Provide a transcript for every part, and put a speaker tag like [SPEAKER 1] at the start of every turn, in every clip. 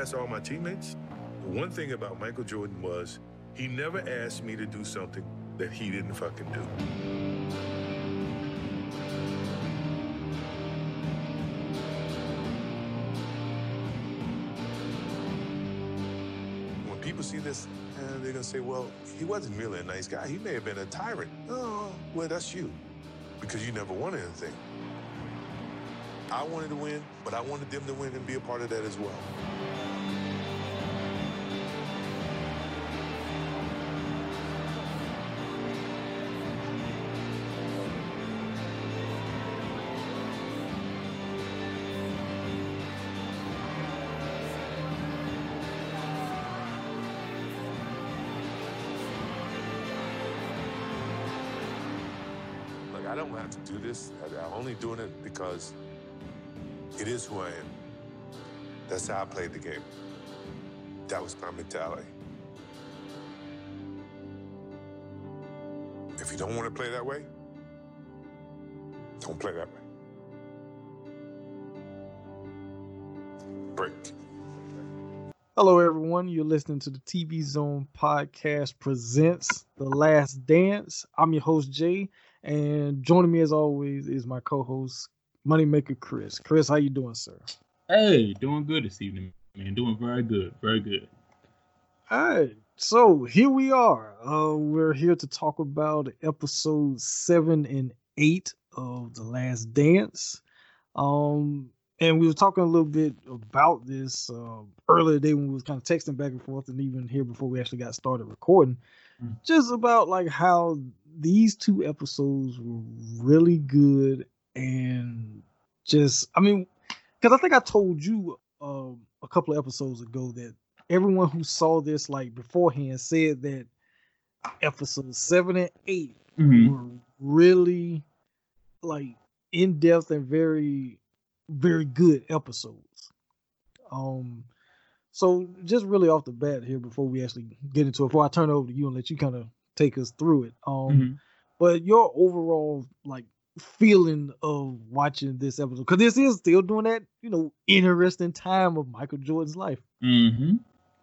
[SPEAKER 1] ask all my teammates, the one thing about Michael Jordan was he never asked me to do something that he didn't fucking do. When people see this, uh, they're gonna say, well, he wasn't really a nice guy. He may have been a tyrant. Oh, well, that's you. Because you never wanted anything. I wanted to win, but I wanted them to win and be a part of that as well. I don't have to do this. I'm only doing it because it is who I am. That's how I played the game. That was my mentality. If you don't want to play that way, don't play that way. Break.
[SPEAKER 2] Hello, everyone. You're listening to the TV Zone Podcast presents The Last Dance. I'm your host, Jay, and joining me as always is my co-host, Moneymaker Chris. Chris, how you doing, sir?
[SPEAKER 3] Hey, doing good this evening, man. Doing very good, very good.
[SPEAKER 2] All right. So here we are. Uh, we're here to talk about episode seven and eight of The Last Dance. Um, and we were talking a little bit about this uh, earlier today when we was kind of texting back and forth, and even here before we actually got started recording,
[SPEAKER 3] Mm.
[SPEAKER 2] just about like how these two episodes were really good and just, I mean, because I think I told you um, a couple of episodes ago that everyone who saw this like beforehand said that episodes seven and 8
[SPEAKER 3] Mm-hmm.
[SPEAKER 2] were really like in depth and very very good episodes. Um so just really off the bat here before we actually get into it, before I turn it over to you and let you kind of take us through it. Um
[SPEAKER 3] Mhm.
[SPEAKER 2] but your overall like feeling of watching this episode because this is still doing that you know interesting time of Michael Jordan's life.
[SPEAKER 3] Mm-hmm.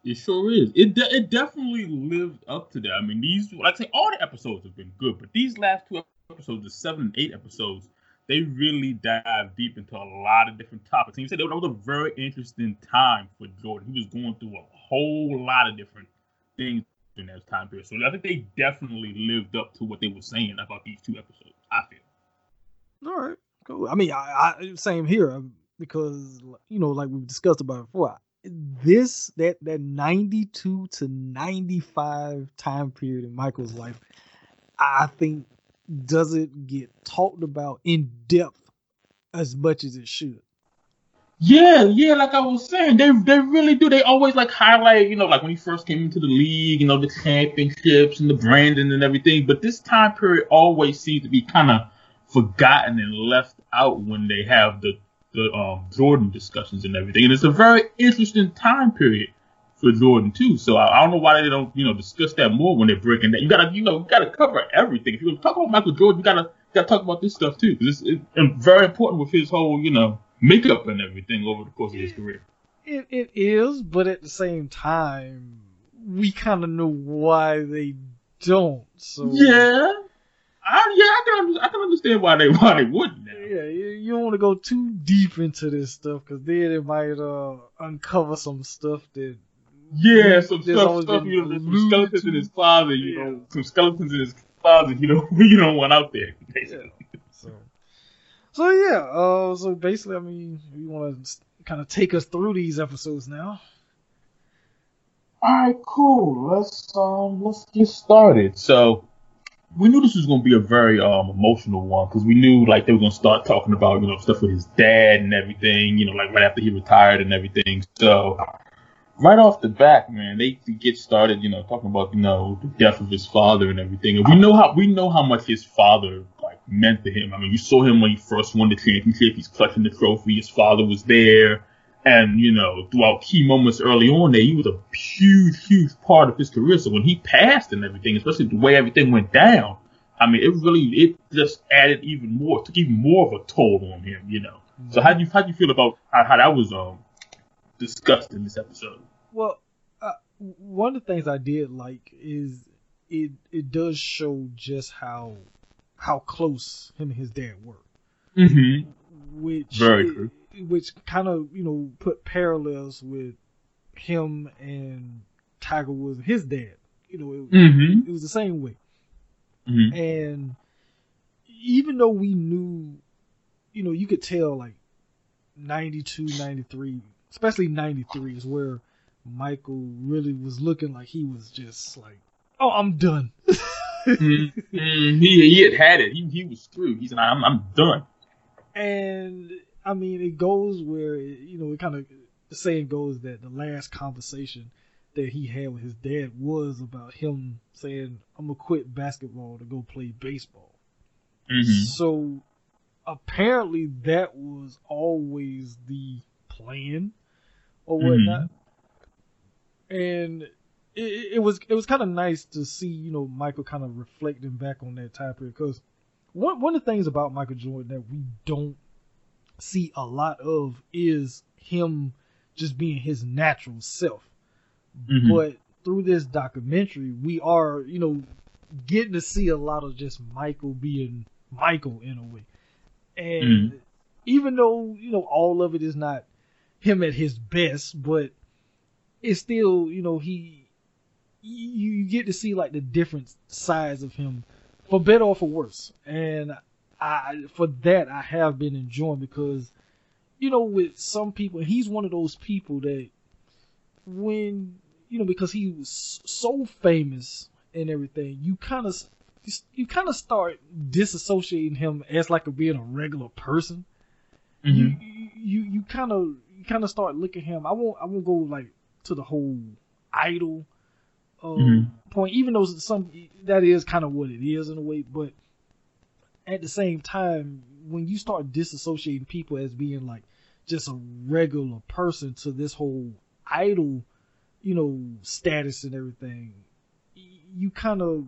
[SPEAKER 3] It sure is. It de- it definitely lived up to that. I mean, these like I say, all the episodes have been good, but these last two episodes, the seven and eight episodes, they really dive deep into a lot of different topics. And you said that was a very interesting time for Jordan. He was going through a whole lot of different things in that time period. So I think they definitely lived up to what they were saying about these two episodes. I feel.
[SPEAKER 2] All right, cool. I mean, I, I same here um, because you know, like we've discussed about before, this that that ninety two to ninety five time period in Michael's life, I think doesn't get talked about in depth as much as it should.
[SPEAKER 3] Yeah, yeah, like I was saying, they they really do. They always like highlight, you know, like when he first came into the league, you know, the championships and the branding and everything. But this time period always seems to be kind of forgotten and left out when they have the the um Jordan discussions and everything. And it's a very interesting time period for Jordan too. So I, I don't know why they don't, you know, discuss that more when they're breaking that. You gotta, you know, you gotta cover everything. If you're gonna talk about Michael Jordan, you gotta you gotta talk about this stuff too, because it's, it's very important with his whole, you know, makeup and everything over the course of his career.
[SPEAKER 2] It it is, but at the same time, we kind of know why they don't. So
[SPEAKER 3] Yeah, I yeah, I can I can understand why they why they wouldn't. Now.
[SPEAKER 2] Yeah, you, you don't want to go too deep into this stuff because then it might uh uncover some stuff that
[SPEAKER 3] Yeah, some stuff, stuff you know, some skeletons
[SPEAKER 2] to.
[SPEAKER 3] in his closet, you
[SPEAKER 2] Yeah.
[SPEAKER 3] know, some skeletons in his closet, you know, you don't want out there. Basically.
[SPEAKER 2] So, so yeah. Uh, so basically, I mean, you want to kind of take us through these episodes now.
[SPEAKER 3] All right, cool. Let's um let's get started. So we knew this was gonna be a very um emotional one because we knew like they were gonna start talking about you know stuff with his dad and everything. You know, like right after he retired and everything. So right off the bat, man, they get started. You know, talking about you know the death of his father and everything. And we know how we know how much his father meant to him. I mean, you saw him when he first won the championship. He's clutching the trophy. His father was there. And, you know, throughout key moments early on there, he was a huge, huge part of his career. So when he passed and everything, especially the way everything went down, I mean, it really, it just added even more, took even more of a toll on him, you know. So how do you, how do you feel about how, how that was, um, discussed in this episode.
[SPEAKER 2] Well, uh, one of the things I did like is it it does show just how how close him and his dad were.
[SPEAKER 3] Mm-hmm.
[SPEAKER 2] Which
[SPEAKER 3] Very true.
[SPEAKER 2] Which kind of you know put parallels with him and Tiger Woods, his dad. You know, it,
[SPEAKER 3] Mm-hmm.
[SPEAKER 2] it was the same way.
[SPEAKER 3] Mm-hmm.
[SPEAKER 2] And even though we knew, you know, you could tell like 92, 93, especially 93 is where Michael really was looking like he was just like, oh, I'm done.
[SPEAKER 3] mm-hmm. He he had had it. He he was through. He said, "I'm I'm done."
[SPEAKER 2] And I mean, it goes where, you know, it kind of, the saying goes that the last conversation that he had with his dad was about him saying, I'm going to quit basketball to go play baseball.
[SPEAKER 3] Mm-hmm.
[SPEAKER 2] So apparently that was always the plan or
[SPEAKER 3] Mhm.
[SPEAKER 2] whatnot. And it, it was it was kind of nice to see you know Michael kind of reflecting back on that time period because one one of the things about Michael Jordan that we don't see a lot of is him just being his natural self.
[SPEAKER 3] Mhm.
[SPEAKER 2] But through this documentary, we are you know getting to see a lot of just Michael being Michael in a way. And even though, you know, all of it is not him at his best, but it's still, you know, he you, you get to see like the different sides of him for better or for worse. And I for that I have been enjoying because you know with some people he's one of those people that when you know because he was so famous and everything you kind of you, you kind of start disassociating him as like a being a regular person
[SPEAKER 3] Mm-hmm.
[SPEAKER 2] you you you kind of you kind of start looking at him. I won't I won't go like to the whole idol uh,
[SPEAKER 3] Mhm.
[SPEAKER 2] point, even though some that is kind of what it is in a way. But at the same time, when you start disassociating people as being like just a regular person to this whole idol, you know, status and everything, you kind of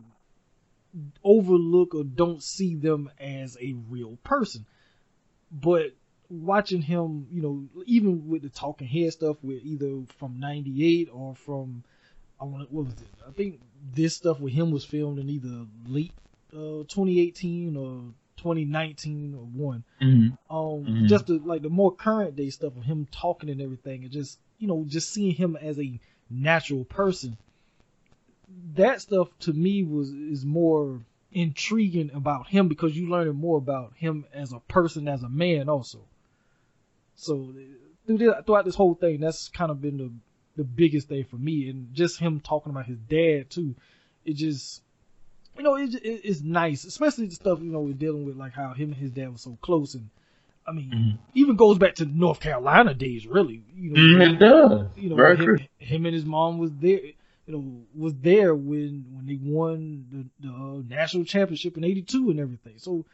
[SPEAKER 2] overlook or don't see them as a real person. But watching him, you know, even with the talking head stuff with either from '98 or from I want what was it? I think this stuff with him was filmed in either late uh, 2018 or 2019 or one.
[SPEAKER 3] Mm-hmm.
[SPEAKER 2] Um,
[SPEAKER 3] Mhm.
[SPEAKER 2] just the like the more current day stuff of him talking and everything, and just you know just seeing him as a natural person. That stuff to me was is more intriguing about him because you learning more about him as a person, as a man, also. So through this, throughout this whole thing, that's kind of been the the biggest thing for me, and just him talking about his dad too. It just you know, it, it, it's nice, especially the stuff you know we're dealing with, like how him and his dad were so close, and I mean,
[SPEAKER 3] Mhm.
[SPEAKER 2] even goes back to North Carolina days, really. You know,
[SPEAKER 3] Mm, it does.
[SPEAKER 2] you know,
[SPEAKER 3] Very
[SPEAKER 2] him,
[SPEAKER 3] true.
[SPEAKER 2] him and his mom was there. You know, was there when when they won the, the uh, national championship in '82 and everything. So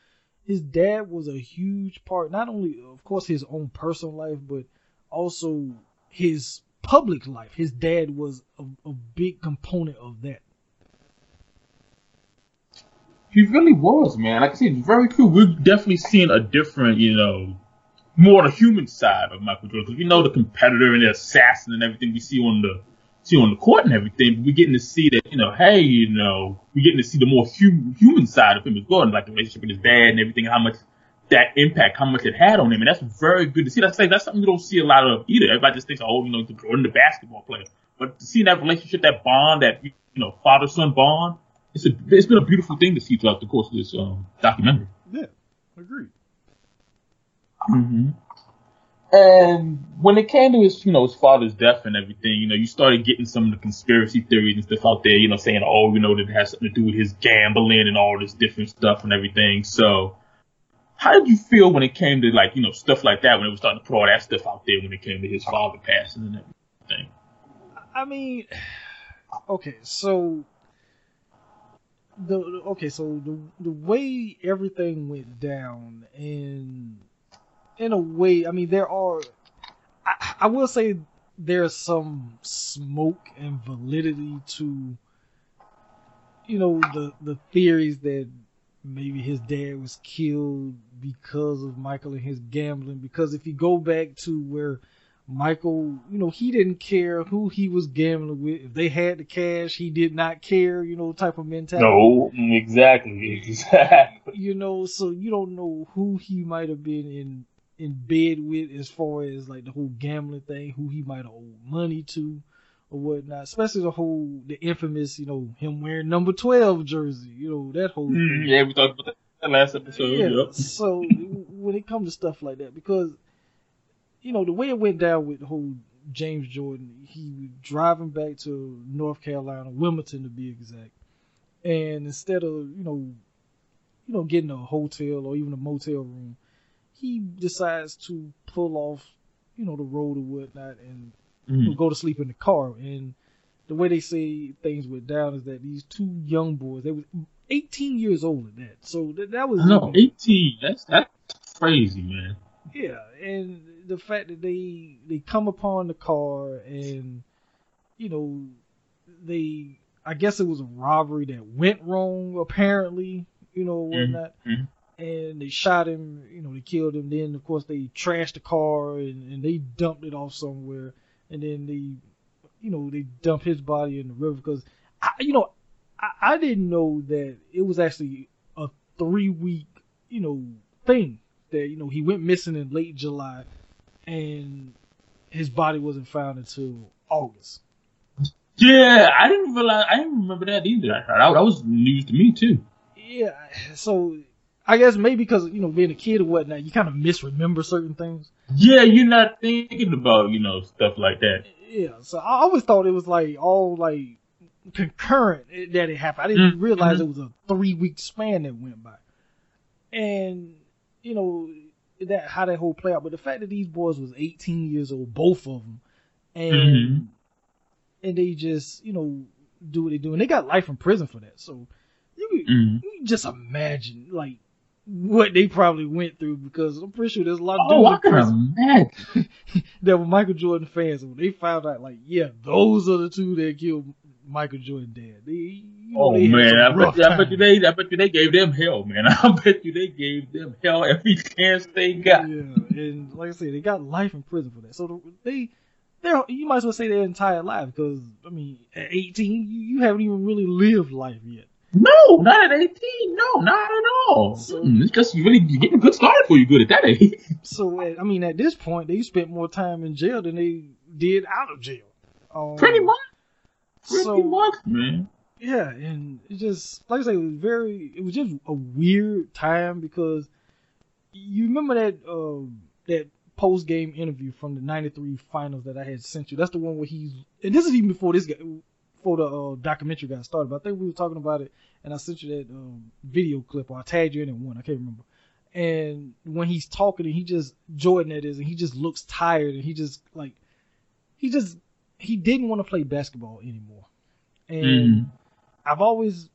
[SPEAKER 2] his dad was a huge part, not only of course his own personal life, but also his public life. His dad was a, a big component of that.
[SPEAKER 3] He really was, man. Like I said, very cool. We're definitely seeing a different, you know, more the human side of Michael Jordan. Because we know the competitor and the assassin and everything we see on the see on the court and everything. But we're getting to see that, you know, hey, you know, we're getting to see the more hu- human side of him as well, and like the relationship with his dad and everything, how much that impact, how much it had on him, and that's very good to see. That's like that's something you don't see a lot of either. Everybody just thinks, oh, you know, Jordan the basketball player, but to see that relationship, that bond, that you know, father son bond, it's a it's been a beautiful thing to see throughout the course of this um, documentary.
[SPEAKER 2] Yeah, agreed.
[SPEAKER 3] Mm-hmm. And when it came to his, you know, his father's death and everything, you know, you started getting some of the conspiracy theories and stuff out there, you know, saying, oh, you know, that it has something to do with his gambling and all this different stuff and everything. So, how did you feel when it came to like, you know, stuff like that when it was starting to put all that stuff out there when it came to his father passing and everything?
[SPEAKER 2] I mean, okay, so the okay, so the the way everything went down, and in a way, I mean, there are, I, I will say, there's some smoke and validity to, you know, the the theories that maybe his dad was killed because of Michael and his gambling. Because if you go back to where Michael, you know, he didn't care who he was gambling with. If they had the cash, he did not care, you know, type of mentality.
[SPEAKER 3] No, exactly, exactly.
[SPEAKER 2] You know, so you don't know who he might have been in in bed with as far as like the whole gambling thing, who he might have owed money to or whatnot. Especially the whole the infamous, you know, him wearing number twelve jersey, you know, that whole
[SPEAKER 3] Mm,
[SPEAKER 2] thing.
[SPEAKER 3] yeah, we talked about that last episode.
[SPEAKER 2] Yeah.
[SPEAKER 3] Yep.
[SPEAKER 2] So when it comes to stuff like that, because you know the way it went down with the whole James Jordan, he was driving back to North Carolina, Wilmington to be exact, and instead of you know, you know, getting a hotel or even a motel room, he decides to pull off, you know, the road or whatnot and
[SPEAKER 3] Mhm.
[SPEAKER 2] would go to sleep in the car. And the way they say things went down is that these two young boys, they were 18 years old at that. So that, that was
[SPEAKER 3] No, eighteen. That's that's crazy, man.
[SPEAKER 2] yeah. And the fact that they they come upon the car and you know they I guess it was a robbery that went wrong apparently, you know, whatnot.
[SPEAKER 3] mhm.
[SPEAKER 2] And they shot him, you know, they killed him. Then of course they trashed the car and, and they dumped it off somewhere. And then they, you know, they dumped his body in the river because, you know, I, I didn't know that it was actually a three week, you know, thing that you know he went missing in late July, and his body wasn't found until August.
[SPEAKER 3] Yeah, I didn't realize. I didn't remember that either. That, that was news to me too.
[SPEAKER 2] Yeah, so I guess maybe because you know being a kid or whatnot, you kind of misremember certain things.
[SPEAKER 3] Yeah, you're not thinking about you know stuff like that.
[SPEAKER 2] Yeah, so I always thought it was like all like concurrent that it happened. I didn't
[SPEAKER 3] Mhm.
[SPEAKER 2] realize it was a three week span that went by, and you know that how that whole play out. But the fact that these boys was 18 years old, both of them, and
[SPEAKER 3] Mhm.
[SPEAKER 2] and they just you know do what they do, and they got life in prison for that. So you
[SPEAKER 3] Mhm.
[SPEAKER 2] you just imagine like what they probably went through because I'm pretty sure there's a lot of
[SPEAKER 3] Oh,
[SPEAKER 2] dudes in prison that were Michael Jordan fans. When they found out, like, yeah, those are the two that killed Michael Jordan dad. They, you know,
[SPEAKER 3] Oh
[SPEAKER 2] they
[SPEAKER 3] man, I bet, you, I bet you they, I bet you they gave them hell, man. I bet you they gave them hell every chance they got.
[SPEAKER 2] Yeah, and like I said, they got life in prison for that. So they, they're you might as well say their entire life because I mean, at 18, you, you haven't even really lived life yet.
[SPEAKER 3] No, not at eighteen. No, not at all.
[SPEAKER 2] So-
[SPEAKER 3] Mm, it's just you really you getting a good start before you good at that age.
[SPEAKER 2] So at, I mean, at this point, they spent more time in jail than they did out of jail. Um,
[SPEAKER 3] Pretty much. Pretty
[SPEAKER 2] So
[SPEAKER 3] much, man.
[SPEAKER 2] Yeah, and it just like I say, it was very. It was just a weird time because you remember that uh, that post game interview from the '93 finals that I had sent you. That's the one where he's and this is even before this guy, before the uh, documentary got started. But I think we were talking about it, and I sent you that um, video clip, or I tagged you in it one. I can't remember. And when he's talking, and he just Jordan that is, and he just looks tired, and he just like he just he didn't want to play basketball anymore. And
[SPEAKER 3] Mhm.
[SPEAKER 2] I've always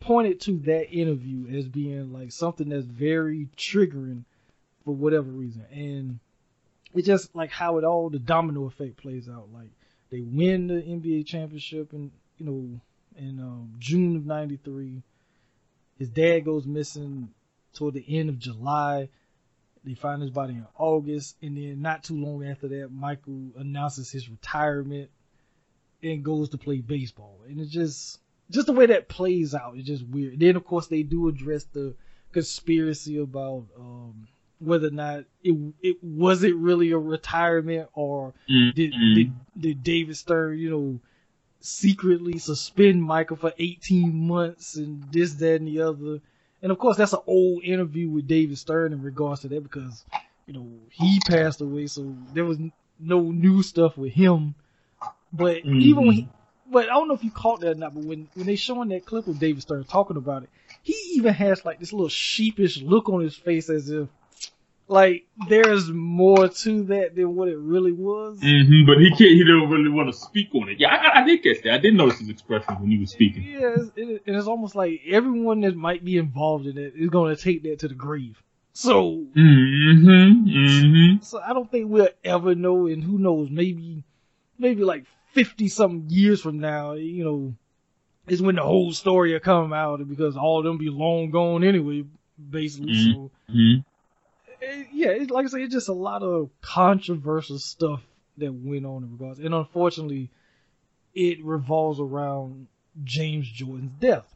[SPEAKER 2] pointed to that interview as being like something that's very triggering for whatever reason. And it's just like how it all the domino effect plays out. Like they win the NBA championship and you know in um, June of '93. His dad goes missing toward the end of July. They find his body in August, and then not too long after that, Michael announces his retirement and goes to play baseball. And it's just just the way that plays out is just weird. Then of course they do address the conspiracy about um, whether or not it it was it really a retirement or did,
[SPEAKER 3] Mhm.
[SPEAKER 2] did did David Stern you know secretly suspend Michael for 18 months and this that and the other. And of course that's an old interview with David Stern in regards to that because you know he passed away so there was no new stuff with him. But even when he, but I don't know if you caught that or not, but when, when they showing that clip of David Stern talking about it, he even has like this little sheepish look on his face as if like there's more to that than what it really was.
[SPEAKER 3] hmm but he can't. He don't really want to speak on it. Yeah, I, I- did catch that. I did notice his expression when he was speaking.
[SPEAKER 2] Yeah, it's, it, and it's almost like everyone that might be involved in it is going to take that to the grave. So,
[SPEAKER 3] Mm-hmm. Mm-hmm.
[SPEAKER 2] so I don't think we'll ever know, and who knows, maybe, maybe like fifty something years from now, you know, is when the whole story will come out because all of them be long gone anyway, basically. So, Eh, yeah, it's, like I say, it's just a lot of controversial stuff that went on in regards, and unfortunately, it revolves around James Jordan's death.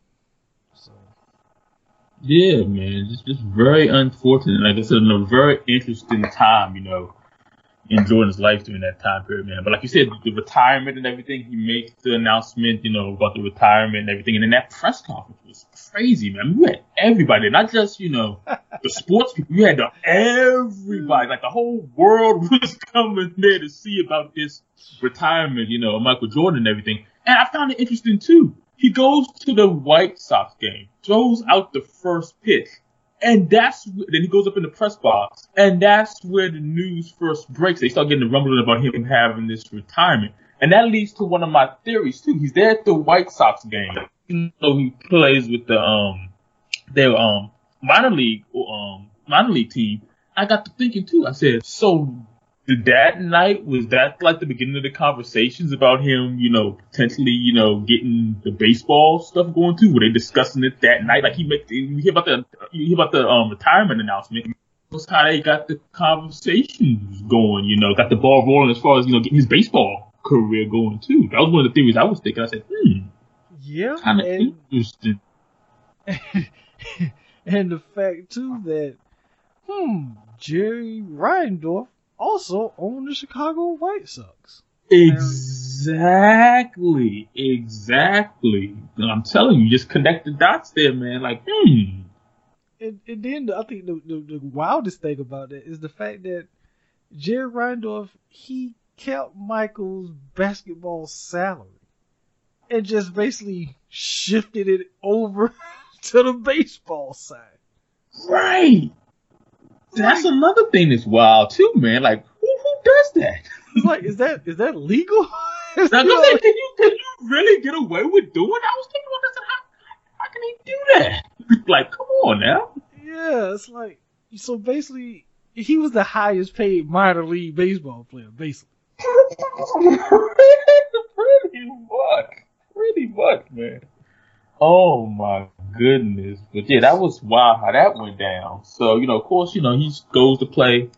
[SPEAKER 2] So.
[SPEAKER 3] Yeah, man, just just very unfortunate. Like I said, in a very interesting time, you know, in Jordan's life during that time period, man. But like you said, the retirement and everything, he makes the announcement, you know, about the retirement and everything. And then that press conference was crazy, man. You had everybody, not just, you know, the sports people. You had the, everybody, like the whole world was coming there to see about this retirement, you know, Michael Jordan and everything. And I found it interesting too. He goes to the White Sox game, throws out the first pitch and that's then he goes up in the press box, and that's where the news first breaks. They start getting the rumbling about him having this retirement, and that leads to one of my theories too. He's there at the White Sox game, so he plays with the um their um minor league um minor league team. I got to thinking too. I said, so did that night was that like the beginning of the conversations about him, you know, potentially, you know, getting the baseball stuff going too? Were they discussing it that night? Like he make you hear about the you hear about the um retirement announcement. That's how they got the conversations going, you know, got the ball rolling as far as, you know, getting his baseball career going too. That was one of the theories I was thinking. I said, hmm.
[SPEAKER 2] Yeah.
[SPEAKER 3] Kind of interesting.
[SPEAKER 2] and the fact too that hmm, Jerry Reinsdorf also own the Chicago White Sox.
[SPEAKER 3] Exactly, exactly. I'm telling you, just connect the dots there, man. Like, hmm.
[SPEAKER 2] And, and then I think the, the, the wildest thing about that is the fact that Jerry Reinsdorf he kept Michael's basketball salary and just basically shifted it over to the baseball side.
[SPEAKER 3] Right. That's another thing that's wild too, man. Like, who who does that?
[SPEAKER 2] It's like, is that is that legal?
[SPEAKER 3] now, can you can you really get away with doing? That? I was thinking about this. How, how can he do that? like, come on now.
[SPEAKER 2] Yeah, it's like so. Basically, he was the highest paid minor league baseball player, basically.
[SPEAKER 3] pretty much, pretty much, man. Oh my goodness. But yeah, that was wild how that went down. So, you know, of course, you know, he goes to play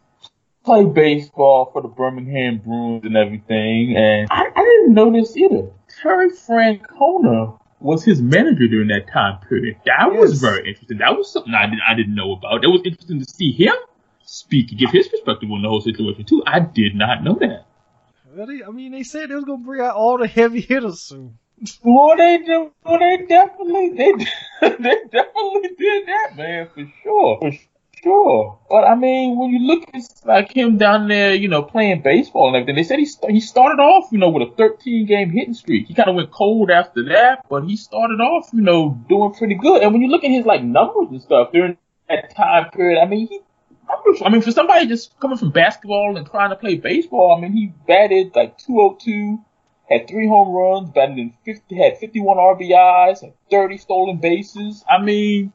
[SPEAKER 3] play baseball for the Birmingham Barons and everything. And I, I didn't know this either. Terry Francona was his manager during that time period. That yes. was very interesting. That was something I, did, I didn't know about. That was interesting to see him speak and give his perspective on the whole situation too. I did not know that.
[SPEAKER 2] Really? I mean, they said they was gonna bring out all the heavy hitters soon.
[SPEAKER 3] Well, they do. Well, they definitely they they definitely did that, man, for sure, for sure. But I mean, when you look at like him down there, you know, playing baseball and everything, they said he he started off, you know, with a 13 game hitting streak. He kind of went cold after that, but he started off, you know, doing pretty good. And when you look at his like numbers and stuff during that time period, I mean, he I mean, for somebody just coming from basketball and trying to play baseball, I mean, he batted like 202, had three home runs, batted in 50, had 51 RBIs, had 30 stolen bases. I mean,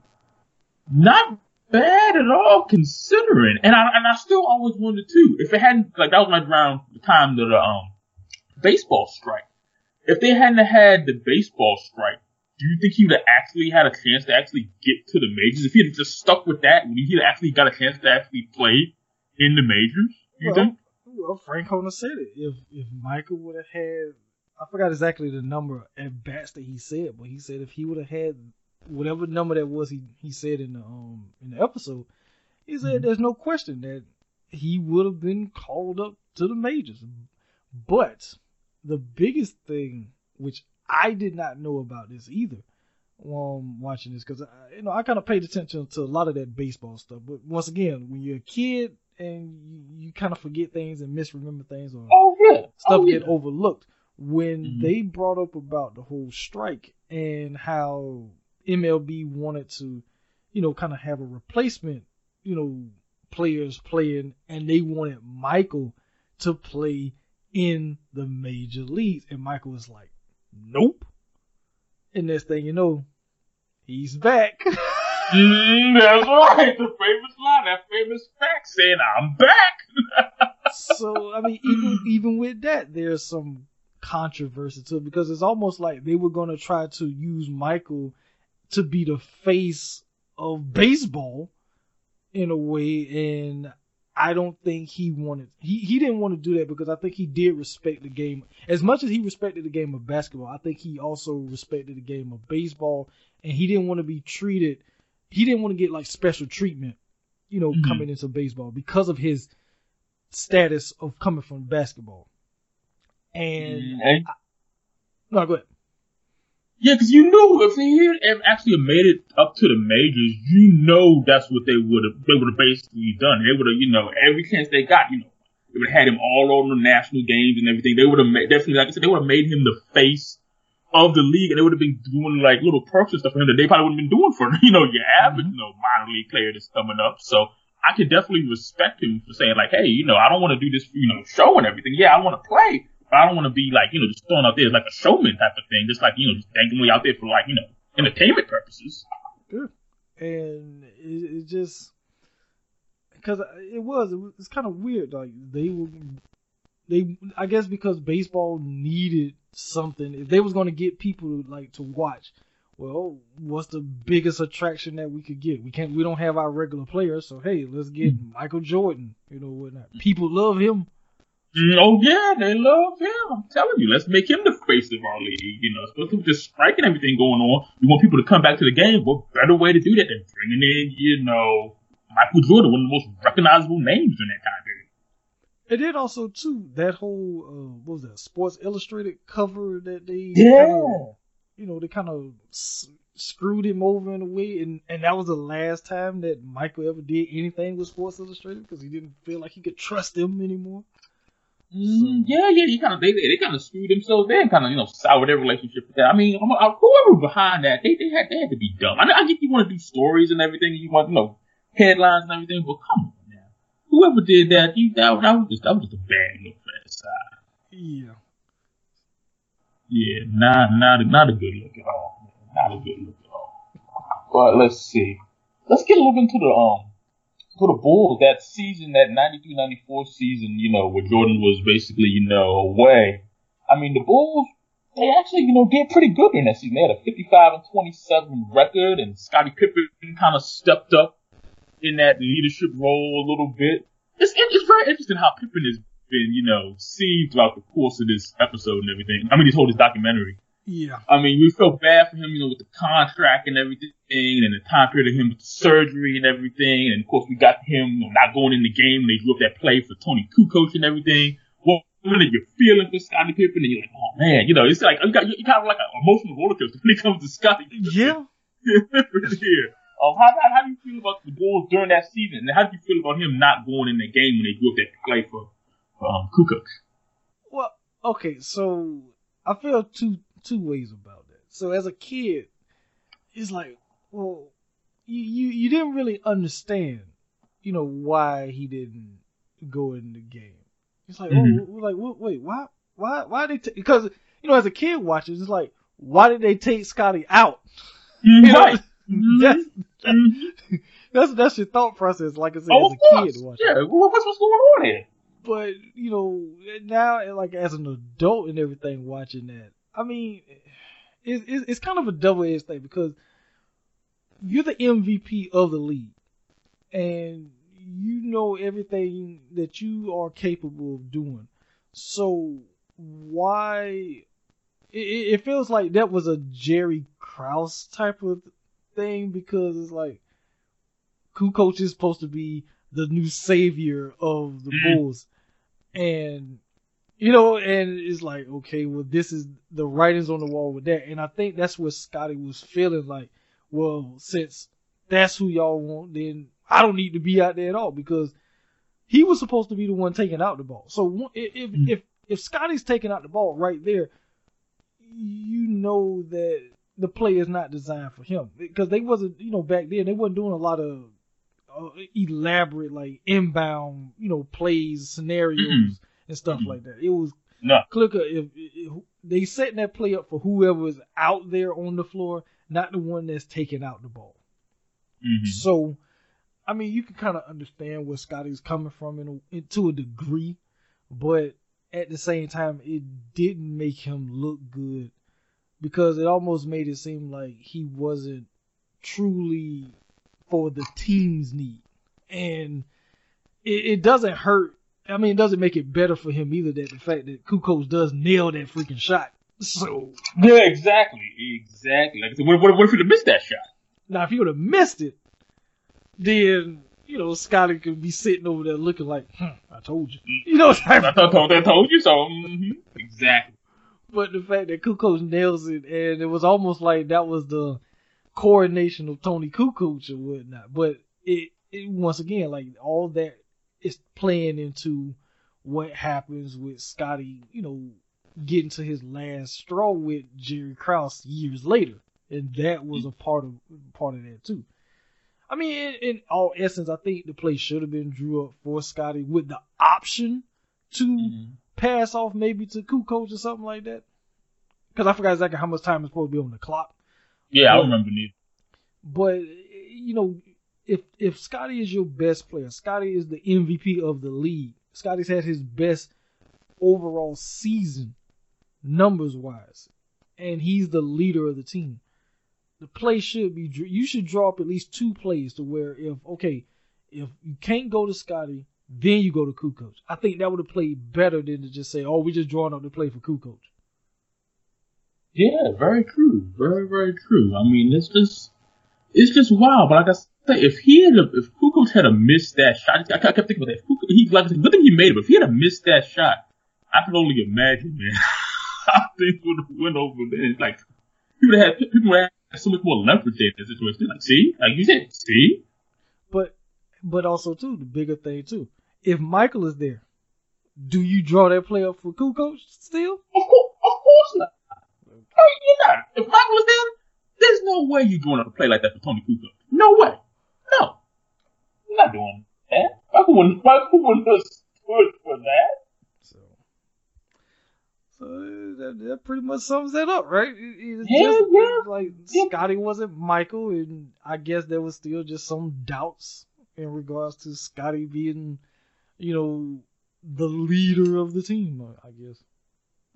[SPEAKER 3] not bad at all considering. And I and I still always wondered too if it hadn't like that was like around the time of the um baseball strike. If they hadn't had the baseball strike, do you think he would have actually had a chance to actually get to the majors? If he had just stuck with that, would he have actually got a chance to actually play in the majors? You well, think?
[SPEAKER 2] Well, Francona said it. If if Michael would have had, I forgot exactly the number at bats that he said, but he said if he would have had whatever number that was, he he said in the um in the episode, he said mm-hmm. there's no question that he would have been called up to the majors. But the biggest thing, which I did not know about this either, while um, watching this because you know I kind of paid attention to a lot of that baseball stuff. But once again, when you're a kid and you, you kind of forget things and misremember things or
[SPEAKER 3] oh, yeah.
[SPEAKER 2] stuff
[SPEAKER 3] oh,
[SPEAKER 2] get overlooked. When mm-hmm. they brought up about the whole strike and how MLB wanted to, you know, kind of have a replacement, you know, players playing, and they wanted Michael to play in the major leagues, and Michael was like, "Nope." And next thing you know, he's back.
[SPEAKER 3] Mm, that's right. The famous line, that famous fact saying, I'm back.
[SPEAKER 2] so, I mean, even even with that, there's some controversy to it because it's almost like they were going to try to use Michael to be the face of baseball in a way. And I don't think he wanted he he didn't want to do that because I think he did respect the game as much as he respected the game of basketball. I think he also respected the game of baseball, and he didn't want to be treated. He didn't want to get like special treatment, you know,
[SPEAKER 3] Mhm.
[SPEAKER 2] coming into baseball because of his status of coming from basketball. And
[SPEAKER 3] And-
[SPEAKER 2] no, go ahead.
[SPEAKER 3] yeah, because you knew if he had actually made it up to the majors, you know that's what they would have they would have basically done. They would have, you know, every chance they got, you know, they would have had him all on the national games and everything. They would have made, definitely, like I said, they would have made him the face of the league, and they would have been doing like little perks and stuff for him that they probably wouldn't have been doing for you know your average,
[SPEAKER 2] Mhm.
[SPEAKER 3] you know, minor league player that's coming up. So I could definitely respect him for saying like, hey, you know, I don't want to do this, you know, show and everything. Yeah, I want to play, but I don't want to be like, you know, just thrown out there as like a showman type of thing, just like you know, just me out there for like you know entertainment purposes.
[SPEAKER 2] Good, and it, it just because it was it was it's kind of weird like they were they I guess because baseball needed something if they was going to get people to, like to watch well what's the biggest attraction that we could get we can't we don't have our regular players so hey let's get Michael Jordan you know whatnot people love him
[SPEAKER 3] Mm, oh yeah, they love him. I'm telling you, let's make him the face of our league. You know, especially with the strike and everything going on. You want people to come back to the game. What better way to do that than bringing in, you know, Michael Jordan, one of the most recognizable names in that time period.
[SPEAKER 2] And then also too that whole uh, what was that Sports Illustrated cover that they
[SPEAKER 3] Yeah.
[SPEAKER 2] kinda- you know, they kind of s- screwed him over in a way, and and that was the last time that Michael ever did anything with Sports Illustrated because he didn't feel like he could trust them anymore.
[SPEAKER 3] Mm, yeah, yeah, he kind of they they kind of screwed themselves there and kind of you know soured their relationship with that. I mean, I'm- I, whoever behind that, they they had they had to be dumb. I, I get you want to do stories and everything, you want you know headlines and everything, but come whoever did that, you that, that was just that was just a bad look for that side.
[SPEAKER 2] Yeah,
[SPEAKER 3] Yeah, not not a, not a good look at all. Not a good look at all. But let's see. Let's get a little into the um to the Bulls that season, that 93-94 season. You know, where Jordan was basically you know away. I mean, the Bulls they actually you know did pretty good in that season. They had a 55 and 27 record, and Scottie Pippen kind of stepped up in that leadership role a little bit. It's it's very interesting how Pippen has been you know seen throughout the course of this episode and everything. I mean, this whole this documentary.
[SPEAKER 2] yeah,
[SPEAKER 3] I mean, we felt bad for him, you know, with the contract and everything, and the time period of him with the surgery and everything. And of course, we got him you know, not going in the game when they drew up that play for Toni Kukoc and everything. What you're feeling for Scottie Pippen? And you're like, oh man, you know, it's like you got you kind of like an emotional roller coaster when it comes to Scottie.
[SPEAKER 2] yeah.
[SPEAKER 3] Pippen here. Um, how, how, how do you feel about the Bulls during that season? And how do you feel about him not going in the game when they drew up that play for, for um, Kukoc?
[SPEAKER 2] Well, okay, so I feel two two ways about that. So as a kid, it's like, well, you you, you didn't really understand, you know, why he didn't go in the game. It's like,
[SPEAKER 3] Mhm.
[SPEAKER 2] oh, like wait, why, why, why they? T-? Because you know, as a kid watching, it's like, why did they take Scottie out? You know,
[SPEAKER 3] Right. Mhm.
[SPEAKER 2] That's,
[SPEAKER 3] Mhm.
[SPEAKER 2] that's that's your thought process. Like I said,
[SPEAKER 3] Oh,
[SPEAKER 2] as a
[SPEAKER 3] course.
[SPEAKER 2] kid watching.
[SPEAKER 3] Yeah, what's, what's going on here?
[SPEAKER 2] but you know now like as an adult and everything watching that i mean it's, it's it's kind of a double-edged thing because you're the mvp of the league and you know everything that you are capable of doing so why it, it it feels like that was a jerry krause type of thing because it's like Kukoc is supposed to be the new savior of the
[SPEAKER 3] Mhm.
[SPEAKER 2] Bulls, and you know, and it's like, okay, well, this is the writings on the wall with that, and I think that's what Scottie was feeling like. Well, since that's who y'all want, then I don't need to be out there at all because he was supposed to be the one taking out the ball. So if
[SPEAKER 3] Mhm.
[SPEAKER 2] if, if Scottie's taking out the ball right there, you know that the play is not designed for him because they wasn't, you know, back then they wasn't doing a lot of uh, elaborate like inbound, you know, plays, scenarios
[SPEAKER 3] Mm-mm.
[SPEAKER 2] and stuff
[SPEAKER 3] Mm-mm.
[SPEAKER 2] like that. It was
[SPEAKER 3] No.
[SPEAKER 2] clicker if, if they setting that play up for whoever is out there on the floor, not the one that's taking out the ball.
[SPEAKER 3] Mm-hmm.
[SPEAKER 2] So, I mean, you can kind of understand where Scottie's coming from in a, in, to a degree, but at the same time, it didn't make him look good because it almost made it seem like he wasn't truly for the team's need. And it, it doesn't hurt. I mean, it doesn't make it better for him either that the fact that Kukoc does nail that freaking shot. So
[SPEAKER 3] yeah, exactly, exactly. Like, what, what, what if he'd have missed that shot?
[SPEAKER 2] Now, if he would have missed it, then you know Scottie could be sitting over there looking like, hmm, "I told you." You know,
[SPEAKER 3] I told, I told you so. Mm-hmm. Exactly.
[SPEAKER 2] But the fact that Kukoc nails it, and it was almost like that was the coronation of Toni Kukoc or whatnot. But it, it once again, like all that is playing into what happens with Scottie, you know, getting to his last straw with Jerry Krause years later, and that was a part of part of that too. I mean, in, in all essence, I think the play should have been drew up for Scottie with the option to mm-hmm. Pass off maybe to Kukoc or something like that. Because I forgot exactly how much time is supposed to be on the clock.
[SPEAKER 3] Yeah, but, I remember neither.
[SPEAKER 2] But you know, if if Scottie is your best player, Scottie is the MVP of the league. Scottie's had his best overall season numbers wise, and he's the leader of the team. The play should be you should draw up at least two plays to where if okay, if you can't go to Scottie, then you go to Kukoc. I think that would have played better than to just say, oh, we just drawing up the play for Kukoc.
[SPEAKER 3] Yeah, very true. Very, very true. I mean, it's just, it's just wild. But like I said, if he had, a, if Kukoc had a missed that shot, I, kept thinking about that. Kukoc, he, like I said, good thing he made it, but if he had a missed that shot, I can only imagine, man, how things would have went over there. Like, people had, people would have so much more leverage in this situation. Like, see, like you said, see.
[SPEAKER 2] But, but also too, the bigger thing too, if Michael is there, do you draw that play up for Kukoc still?
[SPEAKER 3] Of course, of course not. No, you're not. If Michael was there, there's no way you're going to play like that for Toni Kukoc. No way. No. I'm not doing that. Michael wouldn't, Michael wouldn't have stood for that.
[SPEAKER 2] So, so that, that pretty much sums that up, right? It's
[SPEAKER 3] yeah,
[SPEAKER 2] just,
[SPEAKER 3] yeah.
[SPEAKER 2] Like
[SPEAKER 3] yeah.
[SPEAKER 2] Scottie wasn't Michael, and I guess there was still just some doubts in regards to Scottie being, you know, the leader of the team. I guess.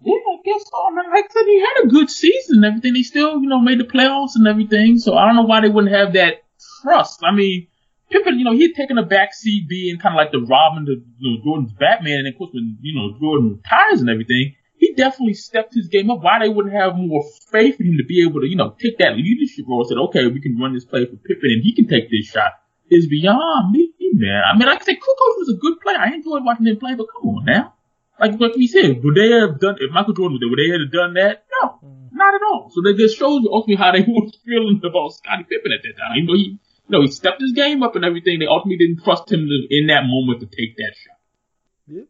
[SPEAKER 3] Yeah, I guess so. I mean, like I said, he had a good season and everything. He still, you know, made the playoffs and everything. So I don't know why they wouldn't have that trust. I mean, Pippen, you know, he had taken a back seat being kind of like the Robin to you know, Jordan's Batman. And of course, when, you know, Jordan retires and everything, he definitely stepped his game up. Why they wouldn't have more faith in him to be able to, you know, take that leadership role and said, okay, we can run this play for Pippen and he can take this shot is beyond me, man. I mean, like I said, Kukoc was a good player. I enjoyed watching him play, but come on now. Like what we said, would they have done if Michael Jordan was there? Would they have done that? No, mm. not at all. So that just shows you ultimately how they were feeling about Scottie Pippen at that time. You know, he, you know, he stepped his game up and everything. They ultimately didn't trust him to, in that moment to take that shot.
[SPEAKER 2] Yeah.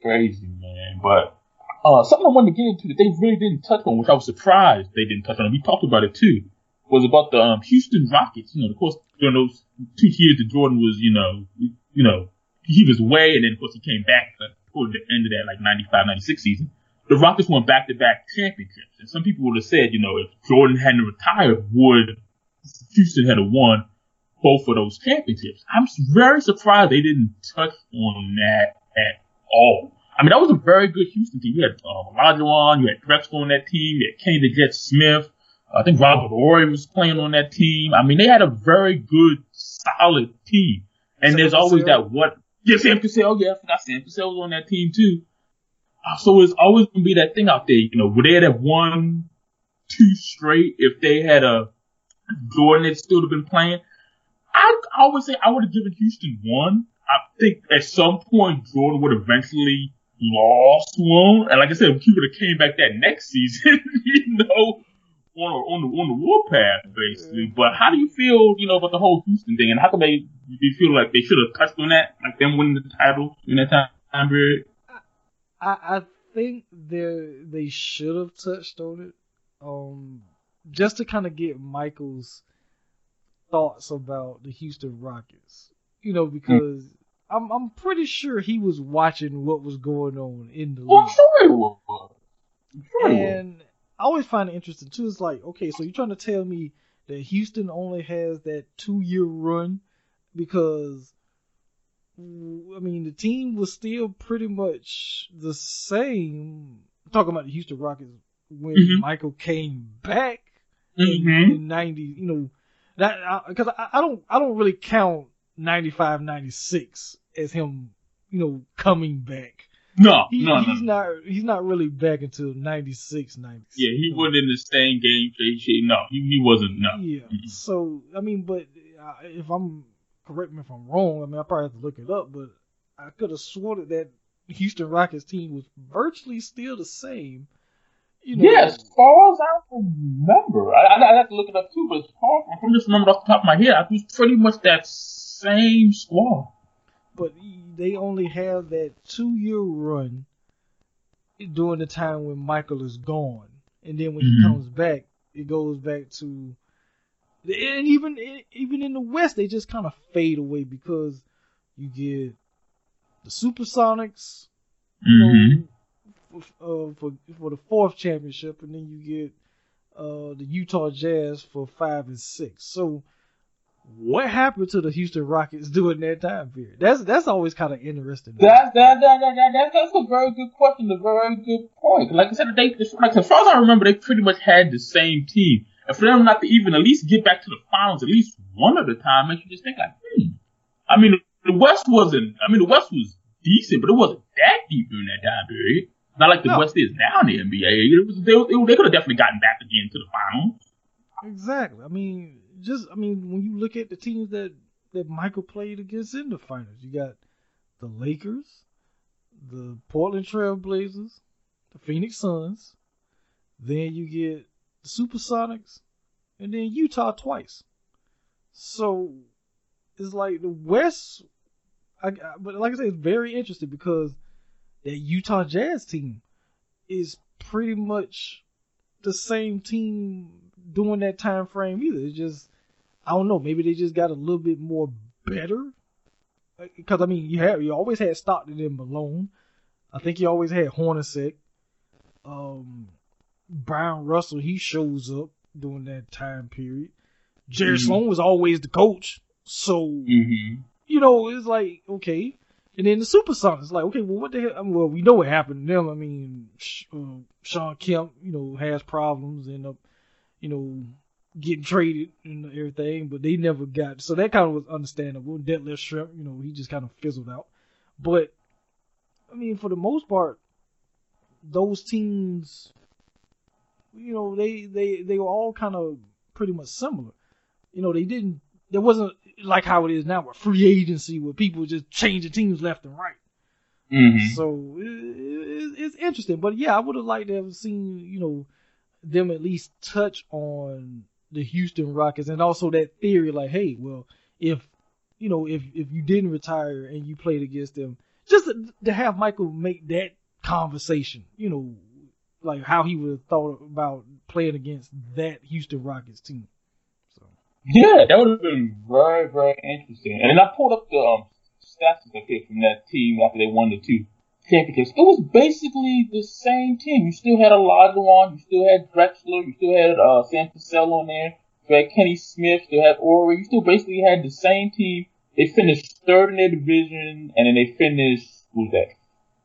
[SPEAKER 3] Crazy man, but uh, something I wanted to get into that they really didn't touch on, which I was surprised they didn't touch on. We talked about it too. Was about the um, Houston Rockets. You know, of course, during those two years that Jordan was, you know, you know, he was away, and then of course he came back toward the end of that like 95, 96 season. The Rockets won back-to-back championships, and some people would have said, you know, if Jordan hadn't retired, would Houston have won both of those championships? I'm very surprised they didn't touch on that at all. I mean, that was a very good Houston team. You had um, Olajuwon, you had Drexler on that team, you had Kenny the Jet Smith. I think Robert Horry was playing on that team. I mean, they had a very good, solid team. And so there's always that what yeah, Sam Cassell. Oh yeah, I forgot Sam Cassell was on that team too. Uh, so it's always gonna be that thing out there. You know, would they have won two straight if they had a Jordan had still have been playing? I, I would say I would have given Houston one. I think at some point Jordan would eventually lost one. And like I said, if he would have came back that next season, you know, on on the on the warpath basically. But how do you feel, you know, about the whole Houston thing, and how come they do you feel like they should have touched on that, like them winning the title in that time period?
[SPEAKER 2] I I think they they should have touched on it, um, just to kind of get Michael's thoughts about the Houston Rockets. You know, because. Mm. I'm I'm pretty sure he was watching what was going on in the league.
[SPEAKER 3] Well, sure he was. Sure
[SPEAKER 2] and I always find it interesting too. It's like, okay, so you're trying to tell me that Houston only has that two year run because I mean the team was still pretty much the same. I'm talking about the Houston Rockets when mm-hmm. Michael came back
[SPEAKER 3] mm-hmm.
[SPEAKER 2] in, in '90. You know that because I, I, don't I don't really count 95, 96 as him, you know, coming back.
[SPEAKER 3] No,
[SPEAKER 2] He,
[SPEAKER 3] no, no.
[SPEAKER 2] he's not. He's not really back until 96, 97.
[SPEAKER 3] Yeah, he wasn't in the same game. He- no, he, he wasn't. No.
[SPEAKER 2] Yeah.
[SPEAKER 3] Mhm.
[SPEAKER 2] So I mean, but uh, if I'm correct me if I'm wrong, I mean I probably have to look it up, but I could have sworn that that Houston Rockets team was virtually still the same. You know,
[SPEAKER 3] Yeah, as far as I remember, I, I, I have to look it up too. But as far as I just remember off the top of my head, I was pretty much that same squad.
[SPEAKER 2] But they only have that two year run during the time when Michael is gone, and then when
[SPEAKER 3] Mhm.
[SPEAKER 2] he comes back, it goes back to, and even even in the West, they just kind of fade away because you get the Supersonics, you
[SPEAKER 3] Mm-hmm.
[SPEAKER 2] know, for, uh, for for the fourth championship, and then you get uh, the Utah Jazz for five and six. So, what happened to the Houston Rockets during that time period? That's that's always kind of interesting.
[SPEAKER 3] That's that, that, that, that, that, that's a very good question, a very good point. Like I said, they, like as far as I remember, they pretty much had the same team. And for them not to even at least get back to the finals at least one at a time makes you just think like, hmm. I mean, the West wasn't. I mean, the West was decent, but it wasn't that deep during that time period. Not like the
[SPEAKER 2] No.
[SPEAKER 3] West is now in the NBA. It was, they, they could have definitely gotten back again to the finals.
[SPEAKER 2] Exactly. I mean, just I mean, when you look at the teams that that Michael played against in the finals, you got the Lakers, the Portland Trail Blazers, the Phoenix Suns, then you get the Supersonics, and then Utah twice. So it's like the West. I, I- but like I said, it's very interesting because that Utah Jazz team is pretty much the same team during that time frame either. It's just I don't know. Maybe they just got a little bit more better. Because I mean, you have you always had Stockton and Malone. I think you always had Hornacek. Um, Bryon Russell he shows up during that time period. Jerry
[SPEAKER 3] Mhm.
[SPEAKER 2] Sloan was always the coach, so
[SPEAKER 3] Mm-hmm.
[SPEAKER 2] you know, it's like, okay. And then the Supersonics, like, okay, well, what the hell? I mean, well, we know what happened to them. I mean, uh, Shawn Kemp, you know, has problems, end up, you know, getting traded and everything, but they never got. So that kind of was understandable. Detlef Schrempf, you know, he just kind of fizzled out. But, I mean, for the most part, those teams, you know, they they they were all kind of pretty much similar. You know, they didn't. There wasn't like how it is now with free agency, where people just changing teams left and right.
[SPEAKER 3] Mm-hmm.
[SPEAKER 2] So it, it, it's interesting, but yeah, I would have liked to have seen you know them at least touch on the Houston Rockets and also that theory, like, hey, well, if you know if if you didn't retire and you played against them, just to, to have Michael make that conversation, you know, like how he would have thought about playing against that Houston Rockets team. So
[SPEAKER 3] Yeah, that would have been very, very interesting. And then I pulled up the um, statistics here from that team after they won the two championships. It was basically the same team. You still had Olajuwon, you still had Drexler, you still had uh, Sam Cassell on there, you had Kenny Smith, you had Horry. You still basically had the same team. They finished third in their division, and then they finished, what was that,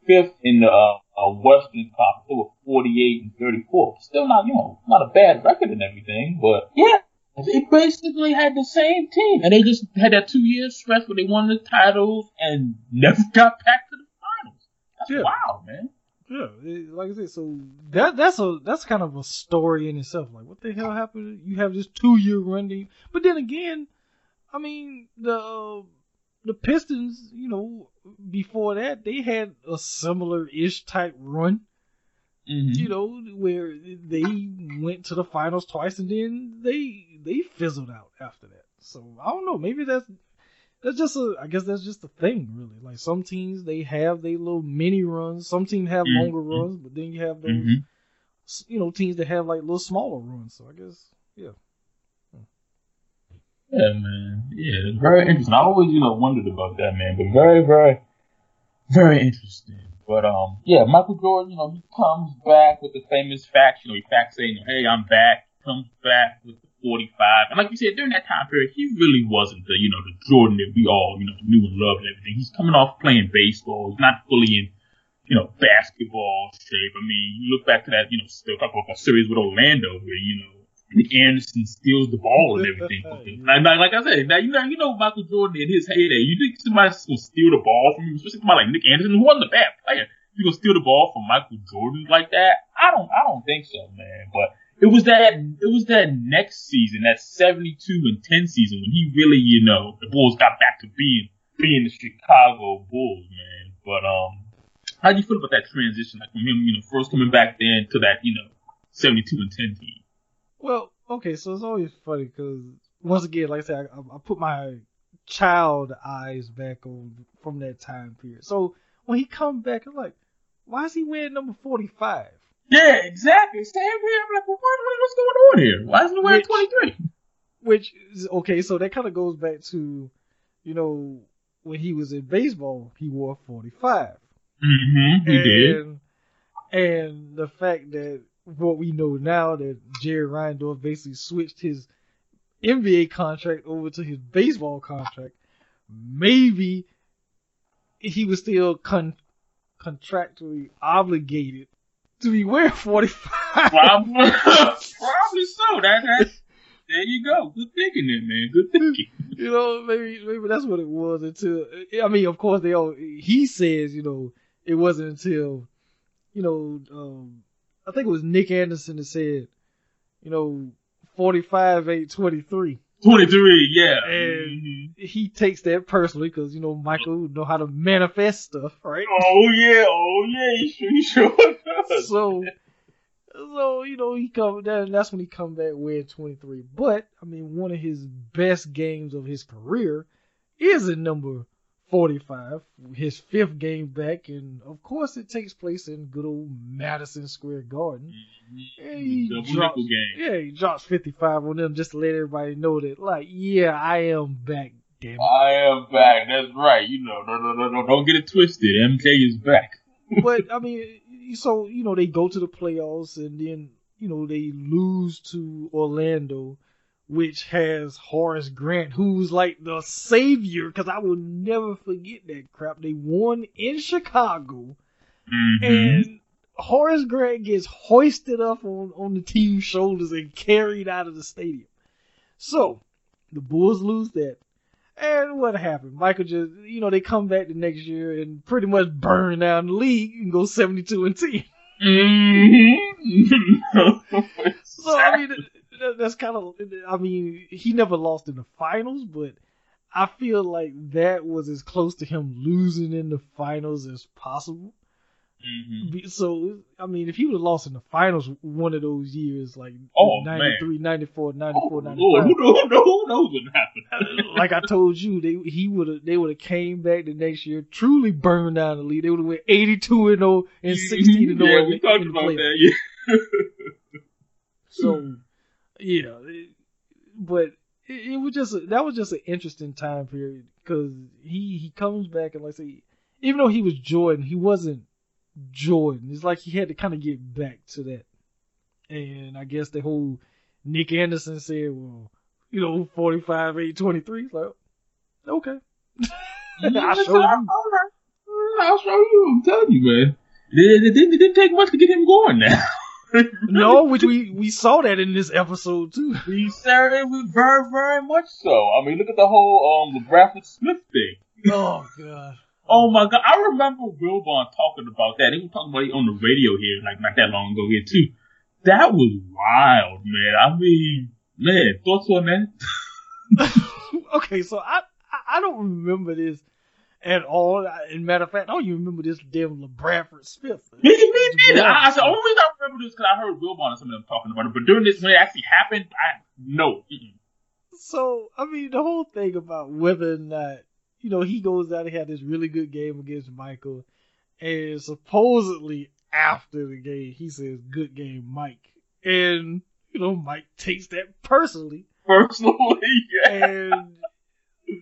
[SPEAKER 3] fifth in the uh, uh, Western Conference. They were 48 and 34. Still not, you know, not a bad record and everything, but yeah, they basically had the same team, and they just had that two year stretch where they won the titles and never got back. That's
[SPEAKER 2] Yeah.
[SPEAKER 3] wild, man.
[SPEAKER 2] Yeah, it- like I said, so that that's a that's kind of a story in itself. Like, what the hell happened? You have this two year run, but then again, I mean the uh, the Pistons, you know, before that they had a similar ish type run,
[SPEAKER 3] Mm-hmm.
[SPEAKER 2] you know, where they went to the finals twice and then they they fizzled out after that. So I don't know, maybe that's that's just a I guess that's just a thing really. Like some teams they have their little mini runs, some teams have
[SPEAKER 3] Mhm.
[SPEAKER 2] longer runs, but then you have those
[SPEAKER 3] Mm-hmm.
[SPEAKER 2] you know teams that have like little smaller runs. So I guess yeah.
[SPEAKER 3] Yeah, man. Yeah, it's very interesting. I always, you know, wondered about that, man. But very, very, very interesting. But um, yeah, Michael Jordan, you know, he comes back with the famous fact. You know, he facts saying, "Hey, I'm back." Comes back with the 45, and like you said, during that time period, he really wasn't the, you know, the Jordan that we all, you know, knew and loved and everything. He's coming off playing baseball. He's not fully in, you know, basketball shape. I mean, you look back to that, you know, still talk about a series with Orlando, where you know Nick Anderson steals the ball and everything. like, like, I said, now you know you know Michael Jordan in his heyday. You think somebody's gonna steal the ball from him, especially somebody like Nick Anderson, who wasn't a bad player. You gonna steal the ball from Michael Jordan like that? I don't I don't think so, man. But it was that it was that next season, that seventy two and ten season when he really, you know, the Bulls got back to being being the Chicago Bulls, man. But um how do you feel about that transition, like from him, you know, first coming back then to that, you know, seventy two and ten team?
[SPEAKER 2] Well, okay, so it's always funny because once again, like I said, I, I, put my child eyes back on from that time period. So when he come back, I'm like, why is he wearing number forty five?
[SPEAKER 3] Yeah, exactly. Same here. I'm like, well, what, what's going on here? Why isn't he wearing twenty three?
[SPEAKER 2] Which is okay, so that kind of goes back to, you know, when he was in baseball, he wore forty five.
[SPEAKER 3] Mm-hmm. He
[SPEAKER 2] and,
[SPEAKER 3] did.
[SPEAKER 2] And the fact that what we know now that Jerry Reinsdorf basically switched his NBA contract over to his baseball contract, maybe he was still con- contractually obligated to be wearing 45.
[SPEAKER 3] Probably, probably so. That, that, there you go. Good thinking there, man. Good thinking.
[SPEAKER 2] You know, maybe maybe that's what it was until. I mean, of course, they all. He says, you know, it wasn't until, you know, um, I think it was Nick Anderson that said, you know, 45 ain't 23.
[SPEAKER 3] 23, yeah.
[SPEAKER 2] And mm-hmm. he takes that personally because, you know, Michael know how to manifest stuff, right?
[SPEAKER 3] Oh, yeah. Oh, yeah. He sure, he sure
[SPEAKER 2] does. So, so, you know, he come that, that's when he come back wearing 23. But, I mean, one of his best games of his career is a number 45, his fifth game back, and of course it takes place in good old Madison Square Garden.
[SPEAKER 3] And he drops,
[SPEAKER 2] yeah, he drops 55 on them just to let everybody know that, like, yeah, I am back. Damn it.
[SPEAKER 3] I am back. That's right. You know, no, no, no, no, don't get it twisted. MK is back.
[SPEAKER 2] but I mean, so you know they go to the playoffs and then you know they lose to Orlando which has Horace Grant, who's like the savior, because I will never forget that crap. They won in Chicago,
[SPEAKER 3] mm-hmm.
[SPEAKER 2] and Horace Grant gets hoisted up on, on the team's shoulders and carried out of the stadium. So, the Bulls lose that. And what happened? Michael just, you know, they come back the next year and pretty much burn down the league and go 72 and 10.
[SPEAKER 3] Mm-hmm.
[SPEAKER 2] so, I mean, that's kind of. I mean, he never lost in the finals, but I feel like that was as close to him losing in the finals as possible.
[SPEAKER 3] Mm-hmm.
[SPEAKER 2] So, I mean, if he would have lost in the finals one of those years, like
[SPEAKER 3] oh,
[SPEAKER 2] 93,
[SPEAKER 3] man.
[SPEAKER 2] 94, 94,
[SPEAKER 3] oh,
[SPEAKER 2] 95.
[SPEAKER 3] Lord, who, knows, who knows what happened?
[SPEAKER 2] like I told you, they he would have they would have came back the next year, truly burned down the league. They would have went 82 and 0 and 16 and 0
[SPEAKER 3] yeah, we talked about that. Yeah.
[SPEAKER 2] so yeah, but it, it, was just a, that was just an interesting time period because he he comes back and like say even though he was Jordan, he wasn't Jordan. It's like he had to kind of get back to that. And I guess the whole Nick Anderson said, well, you know, 45, 8, 23. It's like, okay.
[SPEAKER 3] I'll show you. I'll show you. I'm telling you, man. It, it, it, it didn't take much to get him going now.
[SPEAKER 2] no, which we we saw that in this episode too.
[SPEAKER 3] We saw it very very much so. I mean, look at the whole um Bradford Smith thing.
[SPEAKER 2] Oh god.
[SPEAKER 3] Oh my god, I remember Wilbon talking about that. He was talking about it on the radio here, like not that long ago here too. That was wild, man. I mean, man, thoughts on that?
[SPEAKER 2] okay, so I I don't remember this at all. In matter of fact, I don't even remember this damn LaBradford Smith.
[SPEAKER 3] Me, me neither. I, I, the only reason I remember this because I heard Wilbon and some of them talking about it. But during this, when it actually happened, I no.
[SPEAKER 2] So I mean, the whole thing about whether or not you know he goes out and had this really good game against Michael, and supposedly after the game he says, "Good game, Mike," and you know Mike takes that personally.
[SPEAKER 3] Personally, yeah.
[SPEAKER 2] And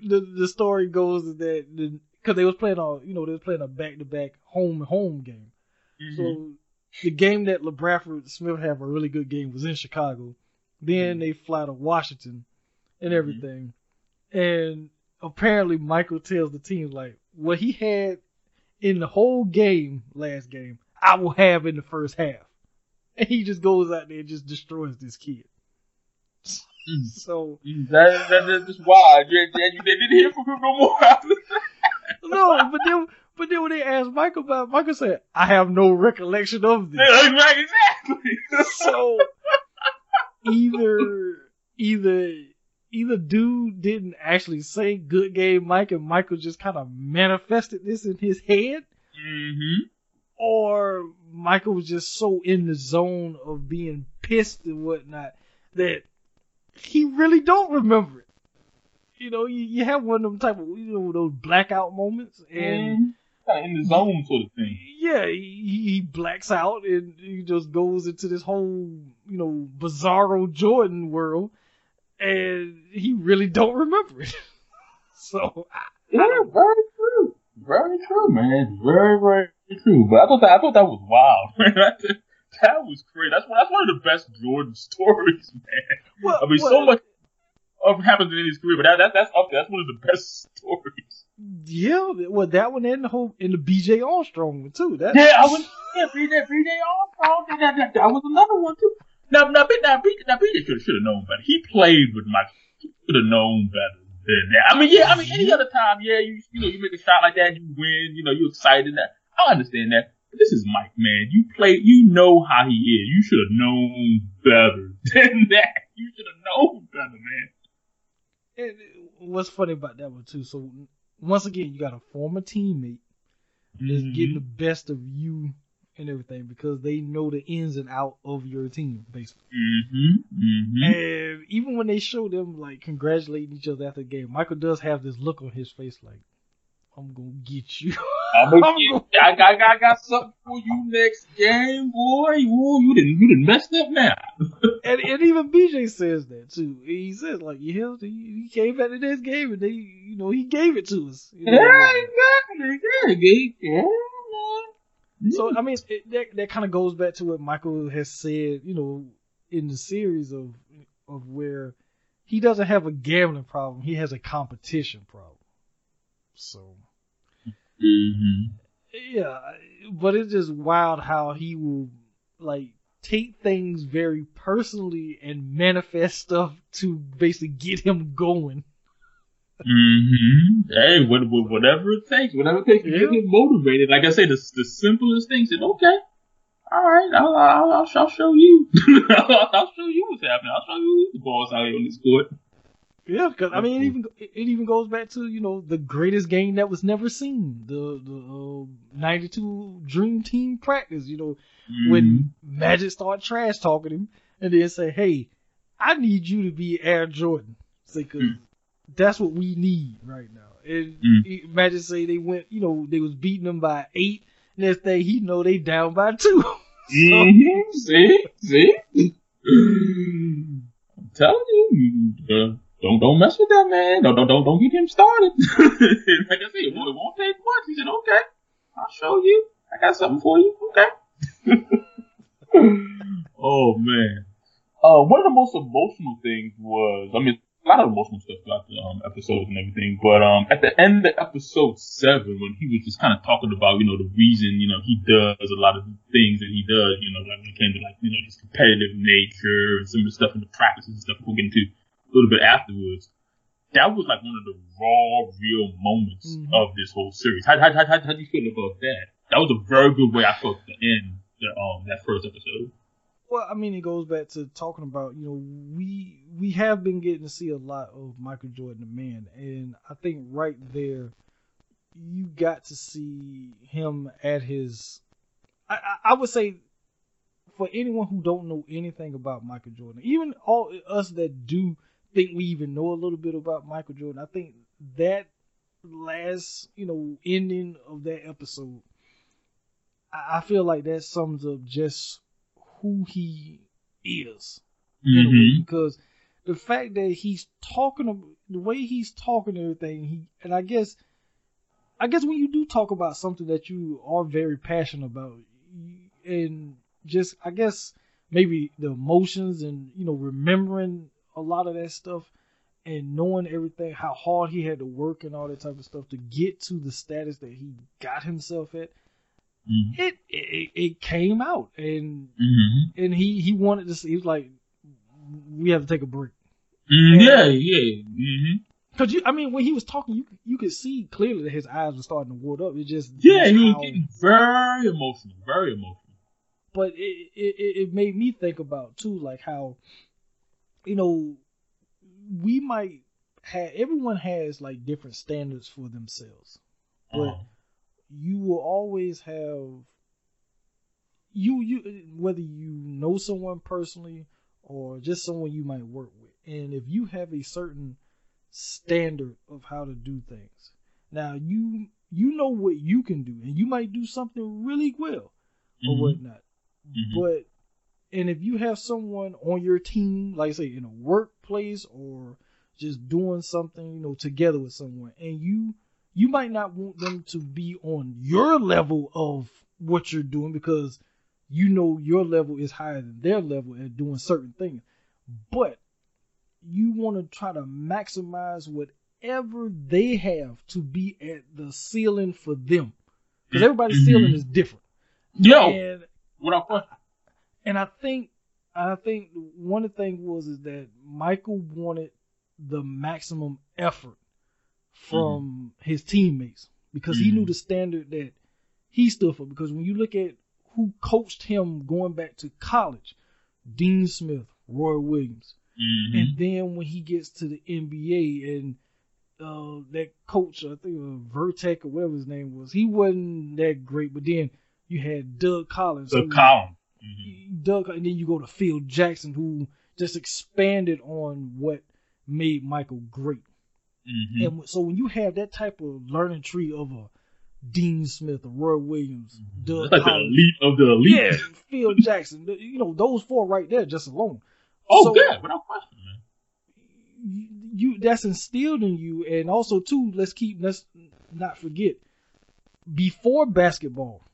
[SPEAKER 2] the the story goes that the because they was playing all you know they was playing a back to back home home game.
[SPEAKER 3] Mm-hmm.
[SPEAKER 2] So the game that LaBradford Smith had a really good game was in Chicago. Then mm-hmm. they fly to Washington and mm-hmm. everything. Mm-hmm. And apparently Michael tells the team like what he had in the whole game last game, I will have in the first half. And he just goes out there and just destroys this kid.
[SPEAKER 3] Mm.
[SPEAKER 2] So
[SPEAKER 3] that, that, that's just wild. Yeah, you they didn't hear from him no more.
[SPEAKER 2] no, but then but then when they asked Michael about, it, Michael said, "I have no recollection of this."
[SPEAKER 3] Right, exactly.
[SPEAKER 2] so either either either dude didn't actually say "good game, Mike," and Michael just kind of manifested this in his head,
[SPEAKER 3] mm-hmm.
[SPEAKER 2] or Michael was just so in the zone of being pissed and whatnot that he really don't remember it. You know, you, you have one of them type of you know those blackout moments, and
[SPEAKER 3] kind of in the zone sort of thing.
[SPEAKER 2] Yeah, he, he blacks out and he just goes into this whole you know bizarro Jordan world, and he really don't remember it. so
[SPEAKER 3] yeah, very true, very true, man, very very true. But I thought that I thought that was wild. that was great. That's one. That's one of the best Jordan stories, man. Well, I mean, well, so much of happens in his career, but that, that that's up there. That's one of the best stories.
[SPEAKER 2] Yeah, well, that one and the whole in the B.J. Armstrong one too. That
[SPEAKER 3] yeah, I was yeah, B.J. B.J. Armstrong. That, that, that, that was another one too. Now, now, now, B.J. Now, B.J. should should have known better. He played with Mike. He should have known better than that. I mean, yeah, I mean, any other time, yeah, you you know, you make a shot like that, you win. You know, you're excited. That I understand that. But this is Mike, man. You play. You know how he is. You should have known better than that. You should have known better, man.
[SPEAKER 2] And what's funny about that one too? So once again, you got a former teammate that's mm-hmm. getting the best of you and everything because they know the ins and out of your team, basically.
[SPEAKER 3] Mm-hmm. Mm-hmm.
[SPEAKER 2] And even when they show them like congratulating each other after the game, Michael does have this look on his face like, "I'm gonna get you."
[SPEAKER 3] I'm gonna get, I, got, I got something for you next game, boy. Ooh, you didn't, you didn't messed up now.
[SPEAKER 2] and, and even BJ says that too. He says like, yeah, he, he came back to this game and they, you know, he gave it to us. You know,
[SPEAKER 3] yeah, exactly. Yeah,
[SPEAKER 2] yeah. So I mean, it, that that kind of goes back to what Michael has said, you know, in the series of of where he doesn't have a gambling problem, he has a competition problem. So
[SPEAKER 3] Mm-hmm.
[SPEAKER 2] Yeah, but it's just wild how he will like take things very personally and manifest stuff to basically get him going.
[SPEAKER 3] Mm-hmm. Hey, whatever it takes, whatever it takes to yeah. get him motivated. Like I say, the, the simplest things. And okay, all right, I'll, I'll, I'll, I'll show you. I'll show you what's happening. I'll show you who's the boss out here on this court.
[SPEAKER 2] Yeah, because I mean, it even it even goes back to you know the greatest game that was never seen, the the '92 uh, Dream Team practice. You know, mm-hmm. when Magic start trash talking him, and then say, "Hey, I need you to be Air Jordan," say, "Cause mm-hmm. that's what we need right now." And mm-hmm. Magic say they went, you know, they was beating them by eight. Next day, he know they down by two. so,
[SPEAKER 3] mm-hmm. See, see. I'm telling you, uh, don't don't mess with that man. Don't don't don't, don't get him started. like I said, it won't take much. He said, okay, I'll show you. I got something for you. Okay. oh man. Uh, one of the most emotional things was, I mean, a lot of emotional stuff throughout the um, episodes and everything, but um, at the end of episode seven, when he was just kind of talking about, you know, the reason, you know, he does a lot of things that he does, you know, like when it came to like, you know, his competitive nature and some of the stuff in the practices and stuff we'll get into a little bit afterwards, that was like one of the raw, real moments mm-hmm. of this whole series. How, how, how, how, how do you feel about that? That was a very good way I felt to end the, um, that first episode.
[SPEAKER 2] Well, I mean, it goes back to talking about you know we we have been getting to see a lot of Michael Jordan, the man, and I think right there you got to see him at his. I, I, I would say for anyone who don't know anything about Michael Jordan, even all us that do think we even know a little bit about Michael Jordan. I think that last, you know, ending of that episode, I feel like that sums up just who he is.
[SPEAKER 3] Mm-hmm. Way,
[SPEAKER 2] because the fact that he's talking, the way he's talking and everything, he, and I guess, I guess when you do talk about something that you are very passionate about, and just, I guess, maybe the emotions and, you know, remembering a lot of that stuff and knowing everything, how hard he had to work and all that type of stuff to get to the status that he got himself at, mm-hmm. it, it, it came out and
[SPEAKER 3] mm-hmm.
[SPEAKER 2] and he he wanted to. See, he was like, we have to take a break.
[SPEAKER 3] Mm, yeah, yeah. Mm-hmm.
[SPEAKER 2] Cause you, I mean, when he was talking, you you could see clearly that his eyes were starting to ward up. It just
[SPEAKER 3] yeah, he was getting very emotional, very emotional.
[SPEAKER 2] But it, it it made me think about too, like how, you know, we might have everyone has like different standards for themselves, but uh-huh. you will always have you you whether you know someone personally or just someone you might work with, and if you have a certain standard of how to do things. Now you you know what you can do, and you might do something really well or mm-hmm. whatnot. Mm-hmm. But and if you have someone on your team, like I say, in a workplace or just doing something, you know, together with someone, and you you might not want them to be on your level of what you're doing because you know your level is higher than their level at doing certain things. But you want to try to maximize whatever they have to be at the ceiling for them. Because everybody's mm-hmm. ceiling is different.
[SPEAKER 3] Yo, and, what I
[SPEAKER 2] and I think I think one of the things was is that Michael wanted the maximum effort from mm-hmm. his teammates because mm-hmm. he knew mm-hmm. the standard that he stood for. Because when you look at who coached him going back to college, Dean Smith, Roy Williams, Mm-hmm. And then when he gets to the NBA and uh, that coach, I think uh, Vertek or whatever his name was, he wasn't that great. But then you had Doug Collins.
[SPEAKER 3] Doug Collins. Mm-hmm.
[SPEAKER 2] Doug, and then you go to Phil Jackson, who just expanded on what made Michael great. Mm-hmm. And so when you have that type of learning tree of a Dean Smith, a Roy Williams, mm-hmm. Doug
[SPEAKER 3] like
[SPEAKER 2] Collins,
[SPEAKER 3] the elite of the elite.
[SPEAKER 2] Yeah, Phil Jackson. You know those four right there, just alone.
[SPEAKER 3] Oh, so, yeah, without question.
[SPEAKER 2] You that's instilled in you, and also too. Let's keep let's not forget. Before basketball,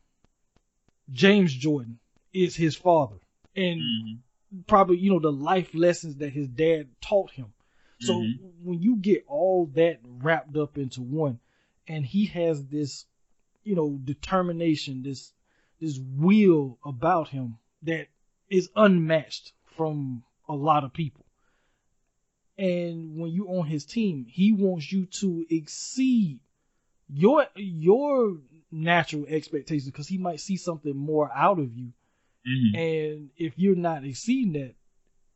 [SPEAKER 2] James Jordan is his father, and mm-hmm. probably you know the life lessons that his dad taught him. So mm-hmm. when you get all that wrapped up into one, and he has this, you know, determination, this this will about him that is unmatched from a lot of people. And when you're on his team, he wants you to exceed your your natural expectations because he might see something more out of you. Mm-hmm. And if you're not exceeding that,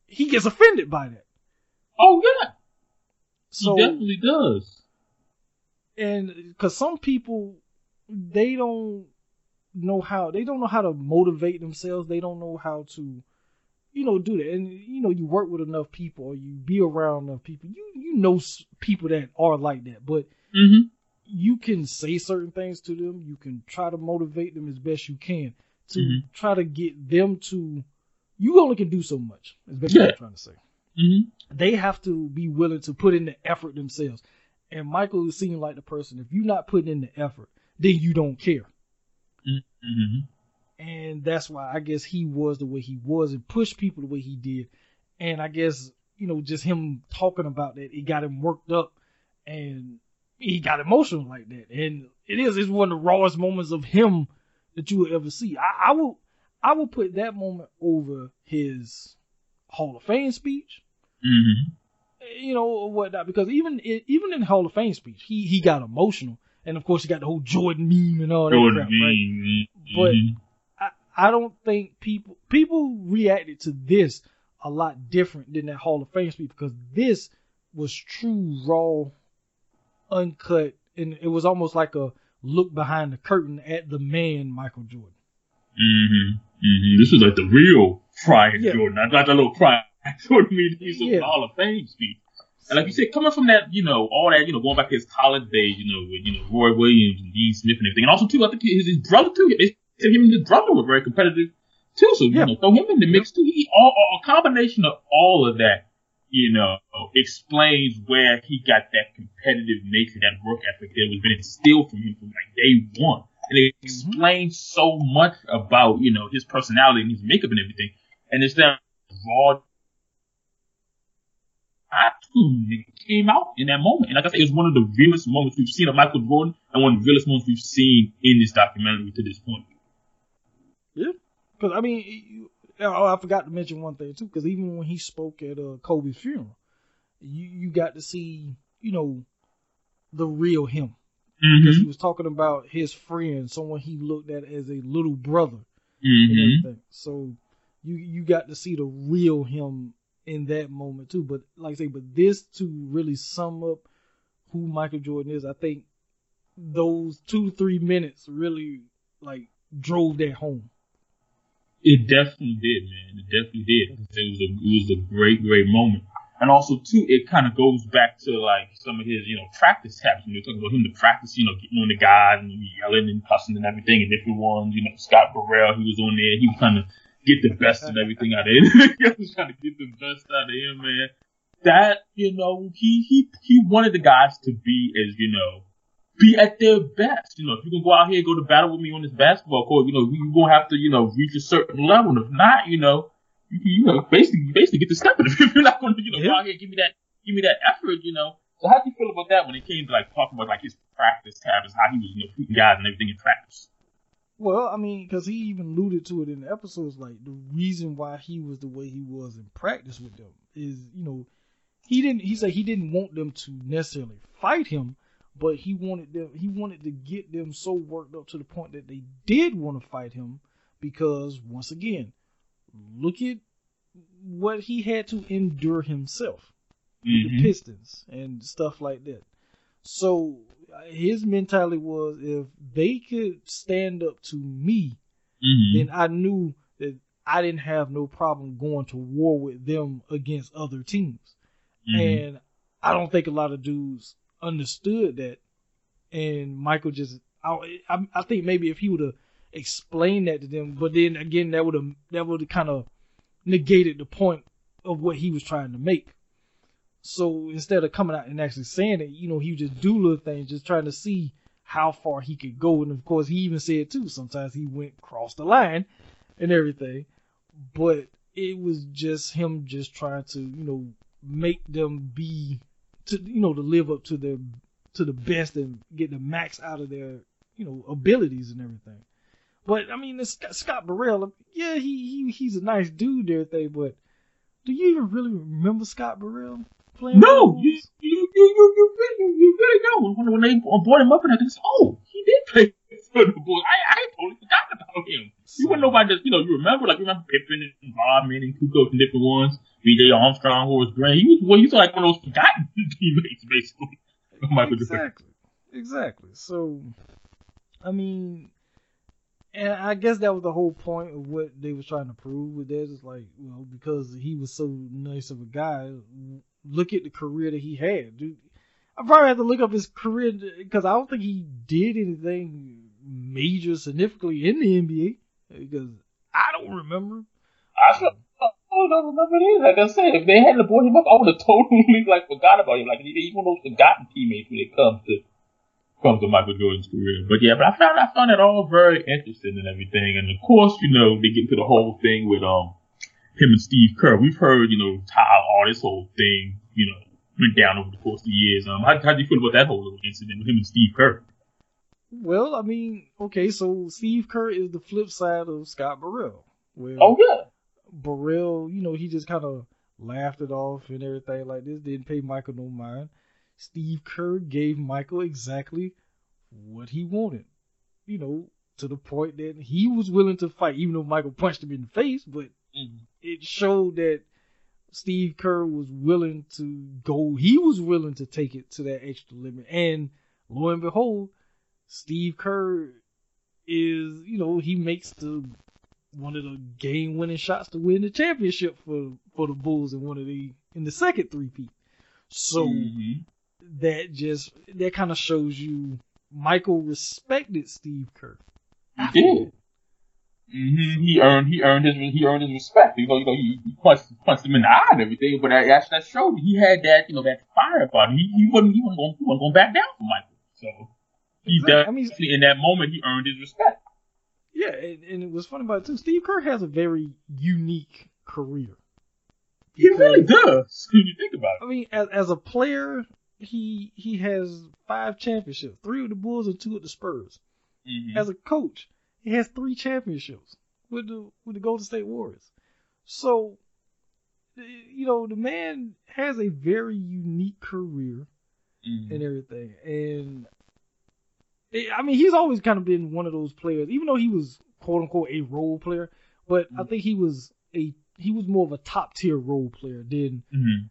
[SPEAKER 2] he gets offended by that.
[SPEAKER 3] Oh yeah. So, he definitely does.
[SPEAKER 2] And because some people, they don't know how they don't know how to motivate themselves. They don't know how to you know, do that. And you know, you work with enough people, or you be around enough people. You you know people that are like that, but mm-hmm. you can say certain things to them. You can try to motivate them as best you can to mm-hmm. try to get them to. You only can do so much. As best yeah. I'm trying to say. Mm-hmm. They have to be willing to put in the effort themselves. And Michael is seeming like the person. If you're not putting in the effort, then you don't care. Mm-hmm and that's why I guess he was the way he was and pushed people the way he did. And I guess you know just him talking about that, it got him worked up, and he got emotional like that. And it is it's one of the rawest moments of him that you will ever see. I, I will I will put that moment over his Hall of Fame speech. Mm-hmm. You know what? whatnot because even even in the Hall of Fame speech, he he got emotional, and of course he got the whole Jordan meme and all that Jordan crap, right? Mm-hmm. But I don't think people people reacted to this a lot different than that Hall of Fame speech because this was true, raw, uncut, and it was almost like a look behind the curtain at the man Michael Jordan.
[SPEAKER 3] Mm-hmm. mm-hmm. This is like the real crying yeah. Jordan, not, not that little crying Jordan mean he's yeah. Hall of Fame speech. And like you said, coming from that, you know, all that, you know, going back to his college days, you know, with, you know, Roy Williams and Dean Smith and everything. And also, too, I think his, his brother, too, they him and his brother were very competitive too. So yeah. you know, throw him in the mix too. He all, a combination of all of that, you know, explains where he got that competitive nature, that work ethic that was been instilled from him from like day one. And it mm-hmm. explains so much about, you know, his personality and his makeup and everything. And it's that raw that came out in that moment. And like I said, it's one of the realest moments we've seen of Michael Jordan and one of the realest moments we've seen in this documentary to this point.
[SPEAKER 2] Yeah, because I mean, oh, I forgot to mention one thing too. Because even when he spoke at uh, Kobe's funeral, you you got to see you know the real him
[SPEAKER 3] Mm-hmm.
[SPEAKER 2] because he was talking about his friend, someone he looked at as a little brother
[SPEAKER 3] Mm-hmm.
[SPEAKER 2] everything. So you you got to see the real him in that moment too. But like I say, but this to really sum up who Michael Jordan is, I think those two three minutes really like drove that home.
[SPEAKER 3] It definitely did, man. It definitely did. It was a it was a great, great moment. And also too, it kind of goes back to like some of his, you know, practice habits. When you're talking about him to practice, you know, getting on the guys and yelling and cussing and everything, and different ones. You know, Scott Burrell, he was on there. He was trying to get the best of everything out of him. he was trying to get the best out of him, man. That you know, he he he wanted the guys to be as you know, be at their best. You know, if you can go out here and go to battle with me on this basketball court, you know, you're gonna have to, you know, reach a certain level. And if not, you know, you, you know, basically, you basically get to stepping if you're not going to, you know, go out here give me that, give me that effort, you know. So how do you feel about that when it came to like talking about like his practice habits, how he was, you know, treating guys and everything in practice?
[SPEAKER 2] Well, I mean, because he even alluded to it in the episodes, like the reason why he was the way he was in practice with them is, you know, he didn't. He said he didn't want them to necessarily fight him, but he wanted them. He wanted to get them so worked up to the point that they did want to fight him, because once again, look at what he had to endure himself with the. Pistons and stuff like that. So his mentality was if they could stand up to me,
[SPEAKER 3] Mhm.
[SPEAKER 2] then I knew that I didn't have no problem going to war with them against other teams.
[SPEAKER 3] Mhm.
[SPEAKER 2] And I don't think a lot of dudes understood that. And Michael just, I, I, think maybe if he would have explained that to them, but then again, that would have that would have kind of negated the point of what he was trying to make. So instead of coming out and actually saying it, you know, he would just do little things, just trying to see how far he could go. And of course, he even said too, sometimes he went across the line and everything. But it was just him just trying to, you know, make them be, to you know, to live up to their to the best and get the max out of their, you know, abilities and everything. But I mean, it's Scott, Burrell, yeah, he, he he's a nice dude, everything. But do you even really remember Scott Burrell playing?
[SPEAKER 3] No, you, you, you, you, you, really, you really don't. When, when they brought him up and I just, oh, he did play I, I totally forgot about him. You wouldn't nobody just, you know, you remember, like, you remember Pippen and Rodman and Kukoc and different ones, B.J. Armstrong, Horace Grant. He was, well, he's like one of those forgotten teammates, basically.
[SPEAKER 2] exactly, exactly. So, I mean, and I guess that was the whole point of what they was trying to prove with that. Is like, well, because he was so nice of a guy, look at the career that he had. Dude, I probably have to look up his career because I don't think he did anything major significantly in the NBA because I don't remember.
[SPEAKER 3] I sure, I don't remember it. Like I said, if they hadn't brought him up, I would have totally, like, forgot about him. Like, he's one of those forgotten teammates when it comes to comes to Michael Jordan's career. But yeah, but I found I found it all very interesting and everything. And of course, you know, they get into the whole thing with um him and Steve Kerr. We've heard, you know, how all this whole thing, you know, went down over the course of the years. Um, how how do you feel about that whole little incident with him and Steve Kerr?
[SPEAKER 2] Well, I mean, okay, so Steve Kerr is the flip side of Scott Burrell. Where
[SPEAKER 3] Oh yeah,
[SPEAKER 2] Burrell, you know, he just kind of laughed it off and everything like this. Didn't pay Michael no mind. Steve Kerr gave Michael exactly what he wanted. You know, to the point that he was willing to fight, even though Michael punched him in the face. But
[SPEAKER 3] Mhm.
[SPEAKER 2] it showed that Steve Kerr was willing to go. He was willing to take it to that extra limit. And lo and behold, Steve Kerr is, you know, he makes the one of the game winning shots to win the championship for for the Bulls in one of the in the second three peat. So
[SPEAKER 3] Mhm.
[SPEAKER 2] that just that kind of shows you Michael respected Steve Kerr.
[SPEAKER 3] He did. hmm He earned he earned his he earned his respect. You know, you know, he, he punched punched him in the eye and everything, but that that that showed he had that you know that fire about him. He he wasn't he wasn't going he wasn't going back down for Michael. So he
[SPEAKER 2] Exactly. I mean-
[SPEAKER 3] in that moment he earned his respect.
[SPEAKER 2] Yeah, and, and it was funny about it too. Steve Kerr has a very unique career.
[SPEAKER 3] He really does. When you think about it.
[SPEAKER 2] I mean, as, as a player, he he has five championships, three with the Bulls and two with the Spurs.
[SPEAKER 3] Mhm.
[SPEAKER 2] As a coach, he has three championships with the with the Golden State Warriors. So you know, the man has a very unique career
[SPEAKER 3] Mhm.
[SPEAKER 2] and everything. And I mean, he's always kind of been one of those players, even though he was quote unquote a role player. But I
[SPEAKER 3] Mhm.
[SPEAKER 2] think he was a he was more of a top tier role player than
[SPEAKER 3] Mhm.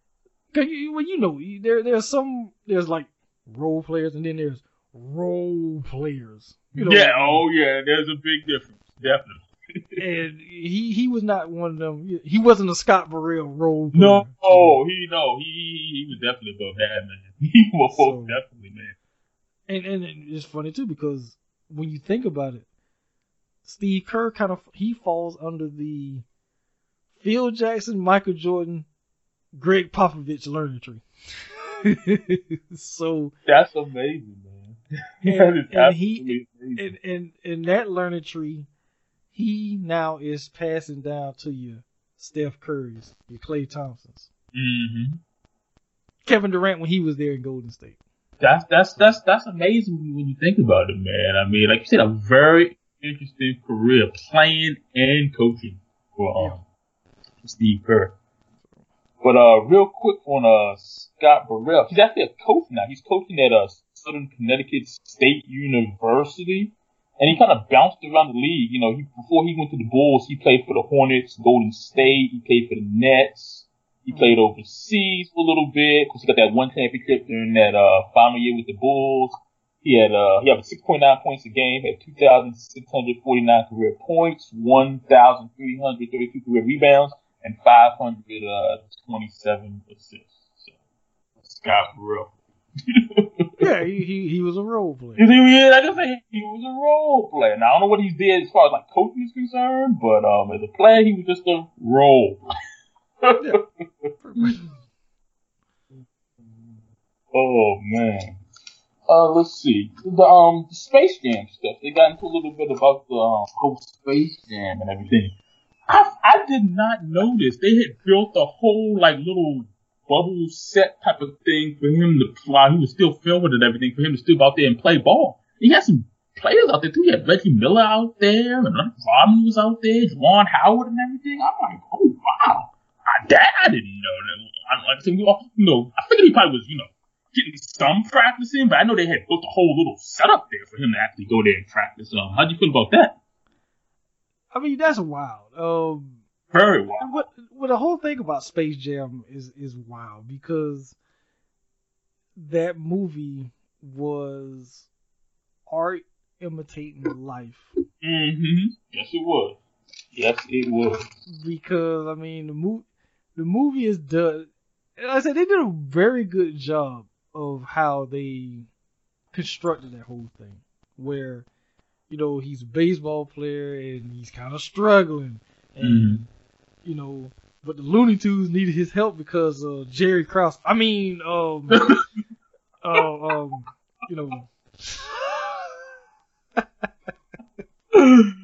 [SPEAKER 2] cause you, well, you know, there there's some there's like role players and then there's role players. You know,
[SPEAKER 3] yeah. Oh yeah. There's a big difference. Definitely.
[SPEAKER 2] and he he was not one of them. He wasn't a Scott Burrell role.
[SPEAKER 3] No, oh, he no, he he was definitely above that man. He was
[SPEAKER 2] So-
[SPEAKER 3] definitely.
[SPEAKER 2] And and it's funny too because when you think about it, Steve Kerr kind of he falls under the Phil Jackson, Michael Jordan, Gregg Popovich learning tree. so
[SPEAKER 3] That's amazing, man.
[SPEAKER 2] And-
[SPEAKER 3] that
[SPEAKER 2] and he-
[SPEAKER 3] amazing.
[SPEAKER 2] in in in that learning tree, he now is passing down to your Steph Curry's, your Klay Thompsons,
[SPEAKER 3] hmm
[SPEAKER 2] Kevin Durant when he was there in Golden State.
[SPEAKER 3] That's that's that's that's amazing when you- think about it, man. I mean, like you said, a very interesting career playing and coaching for um, Steve Kerr. But uh, real quick on uh Scott Burrell, he's actually a coach now. He's coaching at uh Southern Connecticut State University, and he kind of bounced around the league. You know, he before he went to the Bulls, he played for the Hornets, Golden State. He played for the Nets. He played overseas for a little bit because he got that one championship during that uh final year with the Bulls. He had uh he had 6.9 points a game, had 2,649 career points, 1,332 career rebounds, and 527 assists. So Scott Burrell.
[SPEAKER 2] Yeah, he he, he was a role player.
[SPEAKER 3] Like I say, he was a role player. Now I don't know what he did as far as like coaching is concerned, but um as a player he was just a role. Oh man. Uh, let's see. The um Space Jam stuff. They got into a little bit about the um, whole Space Jam and everything. I I did not notice they had built a whole like little bubble set type of thing for him to fly. He was still filming and everything for him to still go out there and play ball. He had some players out there too. He had Reggie Miller out there, and Rodman was out there, Juwan Howard and everything. I'm like, oh wow, I, that I didn't know that. I, like I said, we all, you know, I figured he probably was, you know, getting some practicing, but I know they had built a whole little setup there for him to actually go there and practice. Um, how do you feel about that?
[SPEAKER 2] I mean, that's wild. Um,
[SPEAKER 3] Very
[SPEAKER 2] and what what the whole thing about Space Jam is is wild because that movie was art imitating life.
[SPEAKER 3] Mm-hmm. Yes, it was. Yes, it was.
[SPEAKER 2] Because I mean, the movie the movie is done. Like I said they did a very good job of how they constructed that whole thing, where you know he's a baseball player and he's kind of struggling, and
[SPEAKER 3] Mhm.
[SPEAKER 2] you know, but the Looney Tunes needed his help because uh, Jerry Krause. I mean, um, uh, um, you know.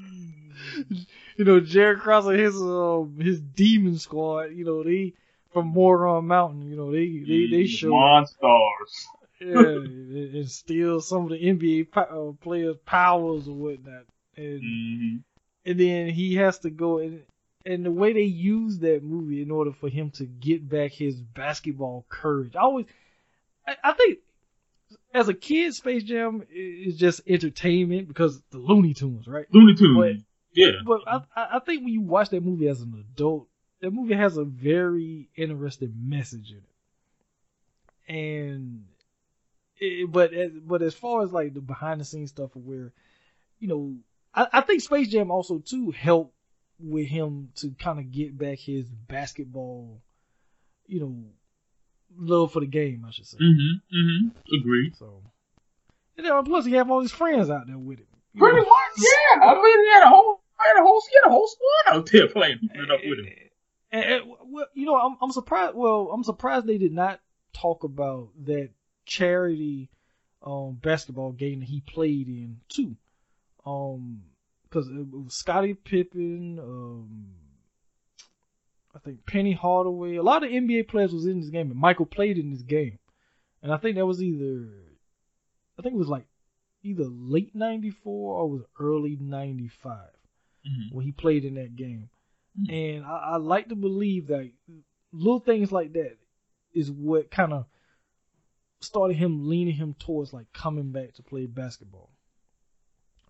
[SPEAKER 2] you know, Jared Krause and his um his demon squad, you know, they from Moron Mountain, you know, they they they show
[SPEAKER 3] Monstars.
[SPEAKER 2] yeah, and steal some of the NBA po- uh, players' powers or whatnot, and
[SPEAKER 3] Mm-hmm.
[SPEAKER 2] and then he has to go and and the way they use that movie in order for him to get back his basketball courage. I always, I, I think, as a kid, Space Jam is just entertainment because the Looney Tunes, right?
[SPEAKER 3] Looney Tunes.
[SPEAKER 2] But-
[SPEAKER 3] yeah.
[SPEAKER 2] But I, I think when you watch that movie as an adult, that movie has a very interesting message in it. And it, but as, but as far as like the behind the scenes stuff, where you know, I, I think Space Jam also too helped with him to kind of get back his basketball, you know, love for the game. I should say.
[SPEAKER 3] Mm-hmm. Mm-hmm. Agreed.
[SPEAKER 2] So, and then plus he have all his friends out there with him.
[SPEAKER 3] Pretty much, yeah. I mean, he had a whole, he had a whole, he had a whole squad out there playing, up with him.
[SPEAKER 2] And, and, well, you know, I'm I'm surprised. Well, I'm surprised they did not talk about that charity um basketball game that he played in too. Um, because it was Scottie Pippen, um, I think Penny Hardaway, a lot of NBA players was in this game, and Michael played in this game, and I think that was either, I think it was like either late '94 or was early '95
[SPEAKER 3] Mm-hmm.
[SPEAKER 2] when he played in that game.
[SPEAKER 3] Mhm.
[SPEAKER 2] And I, I like to believe that little things like that is what kind of started him leaning him towards like coming back to play basketball.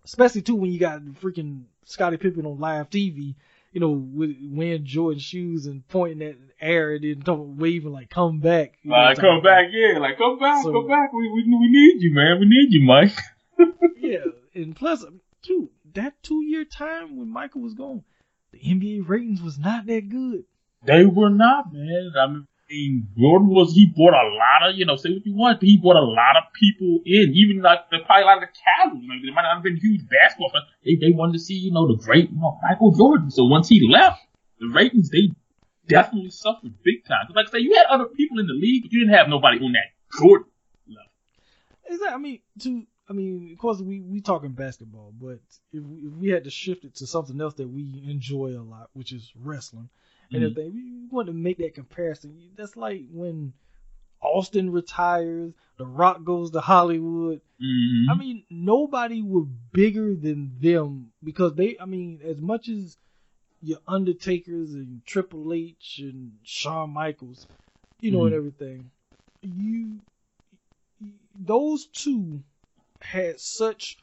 [SPEAKER 2] Especially too when you got freaking Scottie Pippen on live TV, you know, with wearing Jordan shoes and pointing at air and then talking, waving like "come back." You know,
[SPEAKER 3] Like, come back, yeah. Like, come back,
[SPEAKER 2] So-
[SPEAKER 3] come back. We, we, we need you, man. We need you, Mike.
[SPEAKER 2] yeah, and plus, too, that two year time when Michael was gone, the NBA ratings was not that good.
[SPEAKER 3] They were not, man. I mean, Jordan was, he brought a lot of, you know, say what you want, but he brought a lot of people in. Even like, the, probably a lot of the casuals. Like, they might not have been huge basketball fans. They, they wanted to see, you know, the great, you know, Michael Jordan. So once he left, the ratings, they definitely suffered big time. Like I say, you had other people in the league, but you didn't have nobody on that Jordan level.
[SPEAKER 2] Is that? I mean, to I mean, of course we we talking basketball, but if we, if we had to shift it to something else that we enjoy a lot, which is wrestling and
[SPEAKER 3] Mhm.
[SPEAKER 2] everything, we want to make that comparison. That's like when Austin retires, The Rock goes to Hollywood.
[SPEAKER 3] Mm-hmm.
[SPEAKER 2] I mean, nobody was bigger than them because they. I mean, as much as your Undertakers and Triple H and Shawn Michaels, you know, and
[SPEAKER 3] Mhm.
[SPEAKER 2] everything, you those two had such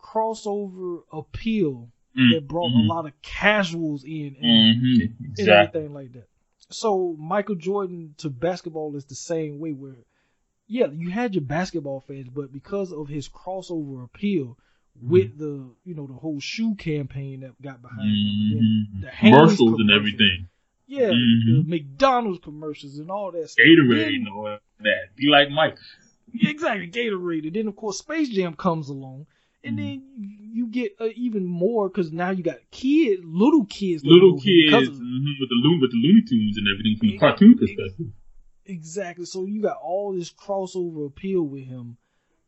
[SPEAKER 2] crossover appeal that brought
[SPEAKER 3] Mhm.
[SPEAKER 2] a lot of casuals in and,
[SPEAKER 3] Mm-hmm.
[SPEAKER 2] and everything like that. So Michael Jordan to basketball is the same way where yeah, you had your basketball fans, but because of his crossover appeal with the you know the whole shoe campaign that got behind him, and
[SPEAKER 3] Mhm.
[SPEAKER 2] the
[SPEAKER 3] Commercials and everything.
[SPEAKER 2] yeah,
[SPEAKER 3] Mhm.
[SPEAKER 2] the McDonald's commercials and all that stuff.
[SPEAKER 3] Gatorade and all that. Be like Mike.
[SPEAKER 2] Exactly, Gatorade. And then of course Space Jam comes along, and
[SPEAKER 3] Mhm.
[SPEAKER 2] then you get uh, even more because now you got kids, little kids,
[SPEAKER 3] Little
[SPEAKER 2] know him because
[SPEAKER 3] kids
[SPEAKER 2] of-
[SPEAKER 3] mhm, with the Looney with the Looney Tunes and everything from the cartoon perspective.
[SPEAKER 2] Exactly. So you got all this crossover appeal with him,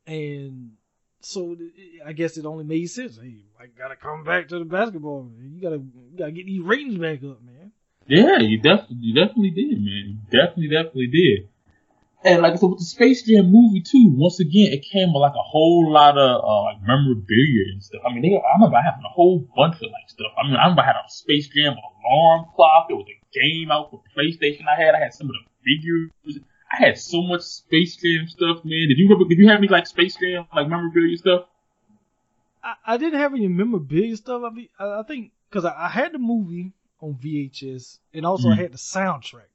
[SPEAKER 2] and so I guess it only made sense. Hey, I gotta come back to the basketball. You gotta, you gotta get these ratings back up, man.
[SPEAKER 3] Yeah, you definitely you definitely did, man. You definitely definitely did. And like I said, with the Space Jam movie too, once again, it came with like a whole lot of uh, like memorabilia and stuff. I mean, they, I remember having a whole bunch of like stuff. I mean, I remember I had a Space Jam alarm clock. There was a game out for PlayStation. I had I had some of the figures. I had so much Space Jam stuff, man. Did you ever? Did you have any like Space Jam like memorabilia stuff?
[SPEAKER 2] I, I didn't have any memorabilia stuff. I mean, I, I think because I, I had the movie on VHS, and also I
[SPEAKER 3] Mhm.
[SPEAKER 2] had the soundtrack.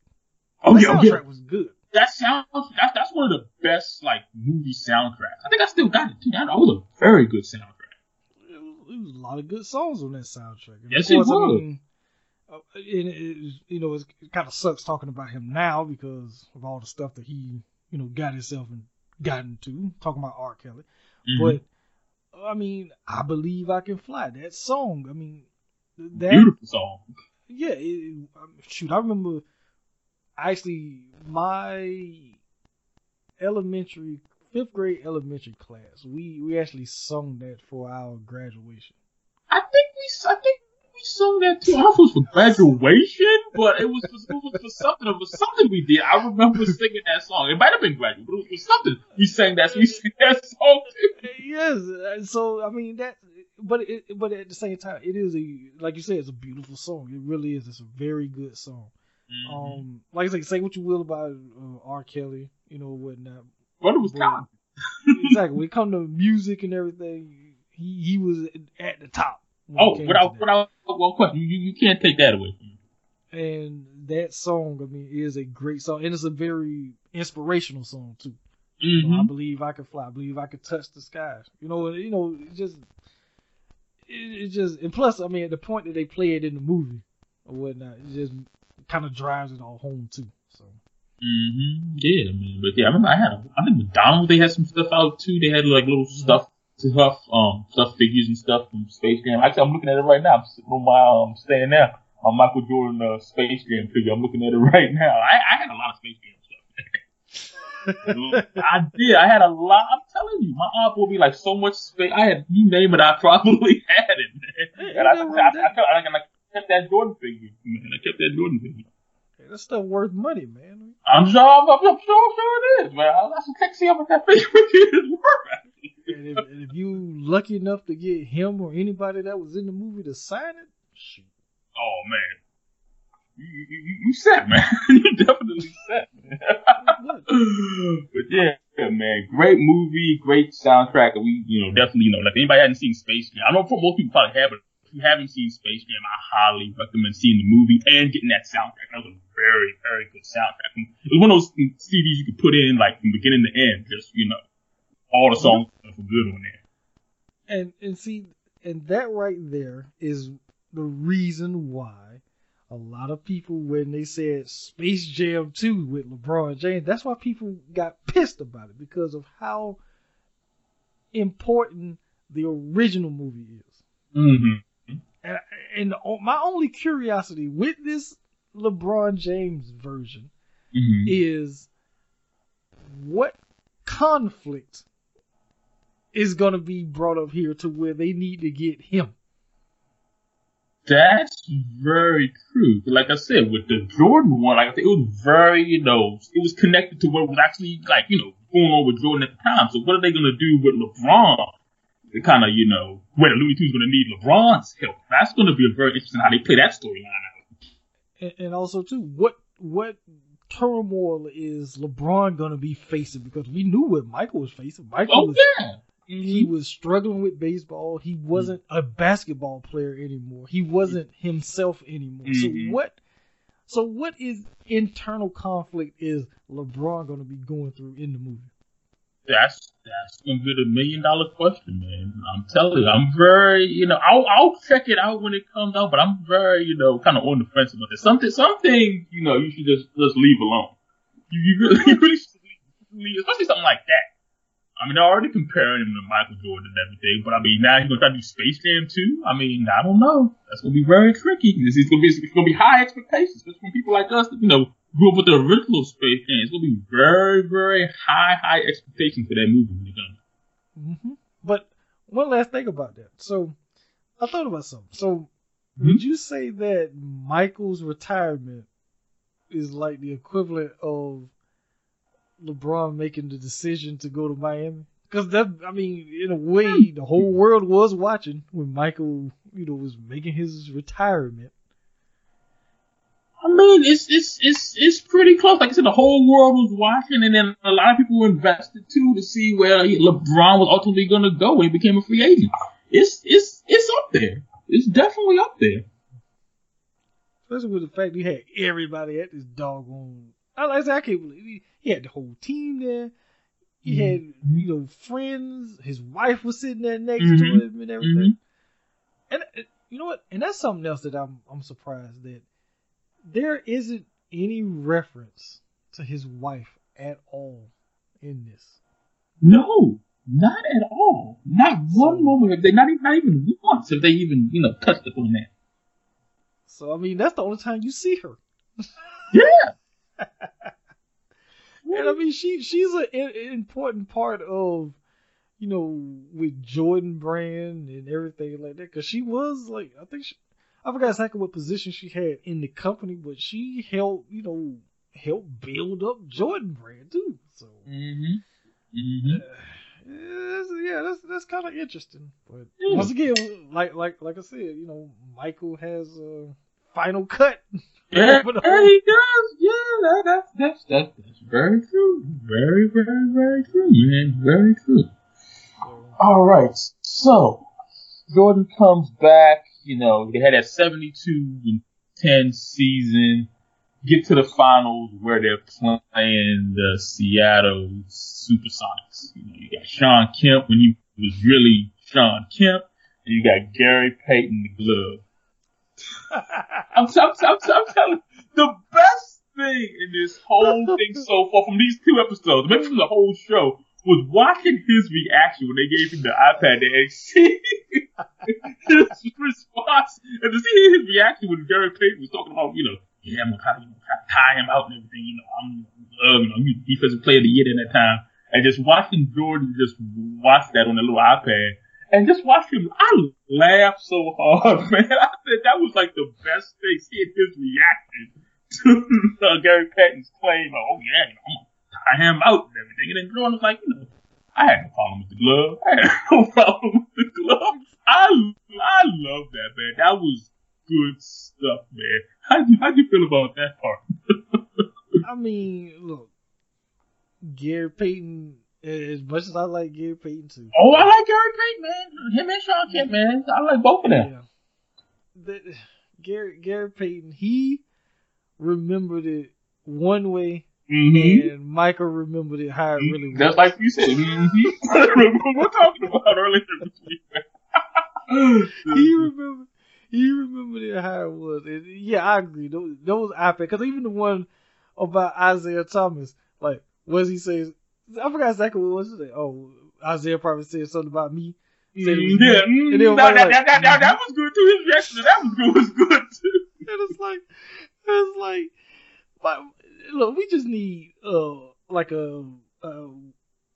[SPEAKER 3] Oh
[SPEAKER 2] the
[SPEAKER 3] yeah, oh,
[SPEAKER 2] soundtrack
[SPEAKER 3] yeah.
[SPEAKER 2] was good.
[SPEAKER 3] That sound that's that's one of the best like movie soundtracks. I think I still got it too. That was a very good soundtrack.
[SPEAKER 2] It was, was a lot of good songs on that soundtrack. And
[SPEAKER 3] Yes,
[SPEAKER 2] of
[SPEAKER 3] it
[SPEAKER 2] course, I
[SPEAKER 3] was.
[SPEAKER 2] mean, uh, and it, it, you know, it's, it kind of sucks talking about him now because of all the stuff that he, you know, got himself and got into. Talking about R. Kelly,
[SPEAKER 3] Mhm.
[SPEAKER 2] but I mean, I believe I can fly. That song, I mean, that
[SPEAKER 3] beautiful song.
[SPEAKER 2] yeah, it, it- um, shoot, I remember actually my elementary fifth grade elementary class. We we actually sung that for our graduation.
[SPEAKER 3] I think we I think we sung that too. I don't know if it was for graduation, but it was for, it was for something. It was something we did. I remember singing that song. It might have been graduation, but it was for something. We sang that. We sang that song too.
[SPEAKER 2] Yes, so I mean that, but it, but at the same time, it is a like you said, it's a beautiful song. It really is. It's a very good song.
[SPEAKER 3] Mm-hmm.
[SPEAKER 2] Um, like I say, say what you will about uh, R. Kelly, you know whatnot.
[SPEAKER 3] but it was
[SPEAKER 2] but- exactly. When it come to music and everything, he he was at the top.
[SPEAKER 3] Oh, without without one question, you, you you can't take that away.
[SPEAKER 2] And that song, I mean, is a great song, and it's a very inspirational song too. You know, I
[SPEAKER 3] Mm-hmm.
[SPEAKER 2] believe I could fly. I believe I could touch the skies. You know, you know, it just, it, it just, and plus, I mean, at the point that they play it in the movie or whatnot, it just kind of drives it all home too. So
[SPEAKER 3] Mm-hmm. Yeah, man. But yeah, I remember I had, a, I think McDonald's, they had some stuff out too. They had like little stuff, stuff, um, stuff figures and stuff from Space Jam. Actually, I'm looking at it right now. I'm sitting on my, um, staying there. My Michael Jordan, uh, Space Jam figure. I'm looking at it right now. I, I had a lot of Space Jam stuff. I did. I had a lot. I'm telling you, my aunt will be like so much space. I had, you name it, I probably had it, man. And I, I, I, I. I, I kept that Jordan figure, man. I kept that Jordan figure.
[SPEAKER 2] Hey, that's stuff worth money, man.
[SPEAKER 3] I'm sure, I'm, I'm sure, sure it is, man. That's what take see how much that figure is worth.
[SPEAKER 2] And if, and if you lucky enough to get him or anybody that was in the movie to sign it, shoot.
[SPEAKER 3] Oh man, you, you, you set, man. you definitely set, man. but yeah, yeah, man, great movie, great soundtrack. We, you know, definitely, you know, like anybody hadn't seen Space Jam, I know for most people probably have, but if you haven't seen Space Jam, I highly recommend seeing the movie and getting that soundtrack. That was a very, very good soundtrack. It was one of those CDs you could put in like from beginning to end, just you know, all the songs were good on there.
[SPEAKER 2] And and see, and that right there is the reason why a lot of people when they said Space Jam 2 with LeBron James, that's why people got pissed about it because of how important the original movie is.
[SPEAKER 3] Mm-hmm.
[SPEAKER 2] And, and my only curiosity with this LeBron James version
[SPEAKER 3] mm-hmm.
[SPEAKER 2] is what conflict is going to be brought up here to where they need to get him.
[SPEAKER 3] That's very true. Like I said, with the Jordan one, like I said, it was very, you know, it was connected to what was actually like, you know, going on with Jordan at the time. So what are they gonna do with LeBron? To kind of, you know, where the Looney Tunes gonna need LeBron's help. That's gonna be a very interesting how they play that storyline out.
[SPEAKER 2] And, and also too, what what turmoil is LeBron gonna be facing? Because we knew what Michael was facing. Michael
[SPEAKER 3] oh,
[SPEAKER 2] was
[SPEAKER 3] yeah.
[SPEAKER 2] He was struggling with baseball. He wasn't a basketball player anymore. He wasn't himself anymore.
[SPEAKER 3] Mhm.
[SPEAKER 2] So what? So what is internal conflict is LeBron going to be going through in the movie?
[SPEAKER 3] That's that's gonna be the million dollar question, man. I'm telling you, I'm very, you know, I'll I'll check it out when it comes out, but I'm very, you know, kind of on the fence about this. Something, something, you know, you should just just leave alone. You, you really, you really should leave, especially something like that. I mean, they're already comparing him to Michael Jordan and everything, but I mean, now he's gonna try to do Space Jam too. I mean, I don't know. That's gonna be very tricky. This is gonna be it's gonna be high expectations, especially from people like us that you know grew up with the original Space Jam. It's gonna be very, very high, high expectations for that movie when it comes.
[SPEAKER 2] Mm-hmm. But one last thing about that. So I thought about something. So
[SPEAKER 3] Mhm.
[SPEAKER 2] would you say that Michael's retirement is like the equivalent of LeBron making the decision to go to Miami? Because that, I mean, in a way, the whole world was watching when Michael, you know, was making his retirement.
[SPEAKER 3] I mean, it's it's it's it's pretty close. Like I said, the whole world was watching, and then a lot of people were invested too to see where LeBron was ultimately going to go when he became a free agent. It's it's it's up there. It's definitely up there.
[SPEAKER 2] Especially with the fact he had everybody at this doggone. I like I I can't believe he, he had the whole team there. He had you know friends. His wife was sitting there next to
[SPEAKER 3] Mhm.
[SPEAKER 2] him and everything. And uh, you know what? And that's something else that I'm I'm surprised that there isn't any reference to his wife at all in this.
[SPEAKER 3] No, not at all. Not one moment. Have they not even not even once have they even you know touched upon that.
[SPEAKER 2] So I mean, that's the only time you see her.
[SPEAKER 3] Yeah.
[SPEAKER 2] And I mean, she she's an important part of, you know, with Jordan Brand and everything like that. Cause she was like, I think she, I forgot exactly what position she had in the company, but she helped, you know, help build up Jordan Brand too. So
[SPEAKER 3] Mm-hmm. Mm-hmm.
[SPEAKER 2] yeah, that's- yeah, that's that's kind of interesting. But
[SPEAKER 3] Yeah.
[SPEAKER 2] once again, like like like I said, you know, Michael has a final cut.
[SPEAKER 3] Yeah,
[SPEAKER 2] But,
[SPEAKER 3] he does. Yeah, that, that's that's that's that's very true. Very, very, very true, man. Very true. All right. So Jordan comes back. You know, they had that 72 and 10 season. Get to the finals where they're playing the Seattle Supersonics. You know, you got Shawn Kemp when he was really Shawn Kemp, and you got Gary Payton the glove. I'm, I'm, I'm, I'm telling the best thing in this whole thing so far from these two episodes, maybe from the whole show, was watching his reaction when they gave him the iPad and see his response and to see his reaction when Gary Payton was talking about, you know, yeah, I'm gonna try to, you tie him out and everything, you know, I'm, uh, you know, you defensive player of the year at that time. And just watching Jordan just watch that on the little iPad and just watch him, I laughed so hard, man. I said that was like the best thing, seeing his reaction to uh, Gary Payton's claim, oh yeah, you know, I'm gonna tie him out and everything. And then Jordan was like, you know, I had no problem with the glove. I had no problem with the glove. I I love that man. That was good stuff, man. How you how do you feel about that part?
[SPEAKER 2] I mean, look, Gary Payton. As much as I like Gary Payton too.
[SPEAKER 3] Oh, I like Gary Payton, man. Him and Shawn Kemp, man. I like both of them. Yeah.
[SPEAKER 2] The, Gary Gary Payton, he remembered it one way, mm-hmm. and Michael remembered it how it really was.
[SPEAKER 3] That's like you said. Mm-hmm. We're talking about earlier
[SPEAKER 2] he remembered. He remembered it how it was. And yeah, I agree. Those, those iPad, because even the one about Isaiah Thomas, like, what he says? I forgot exactly what was it. Oh, Isaiah probably said something about me.
[SPEAKER 3] yeah, mm, and then that, that, like, that, that, that, was good too. His reaction to that was good, was good too.
[SPEAKER 2] and it's like, it's like, but look, we just need uh like a a,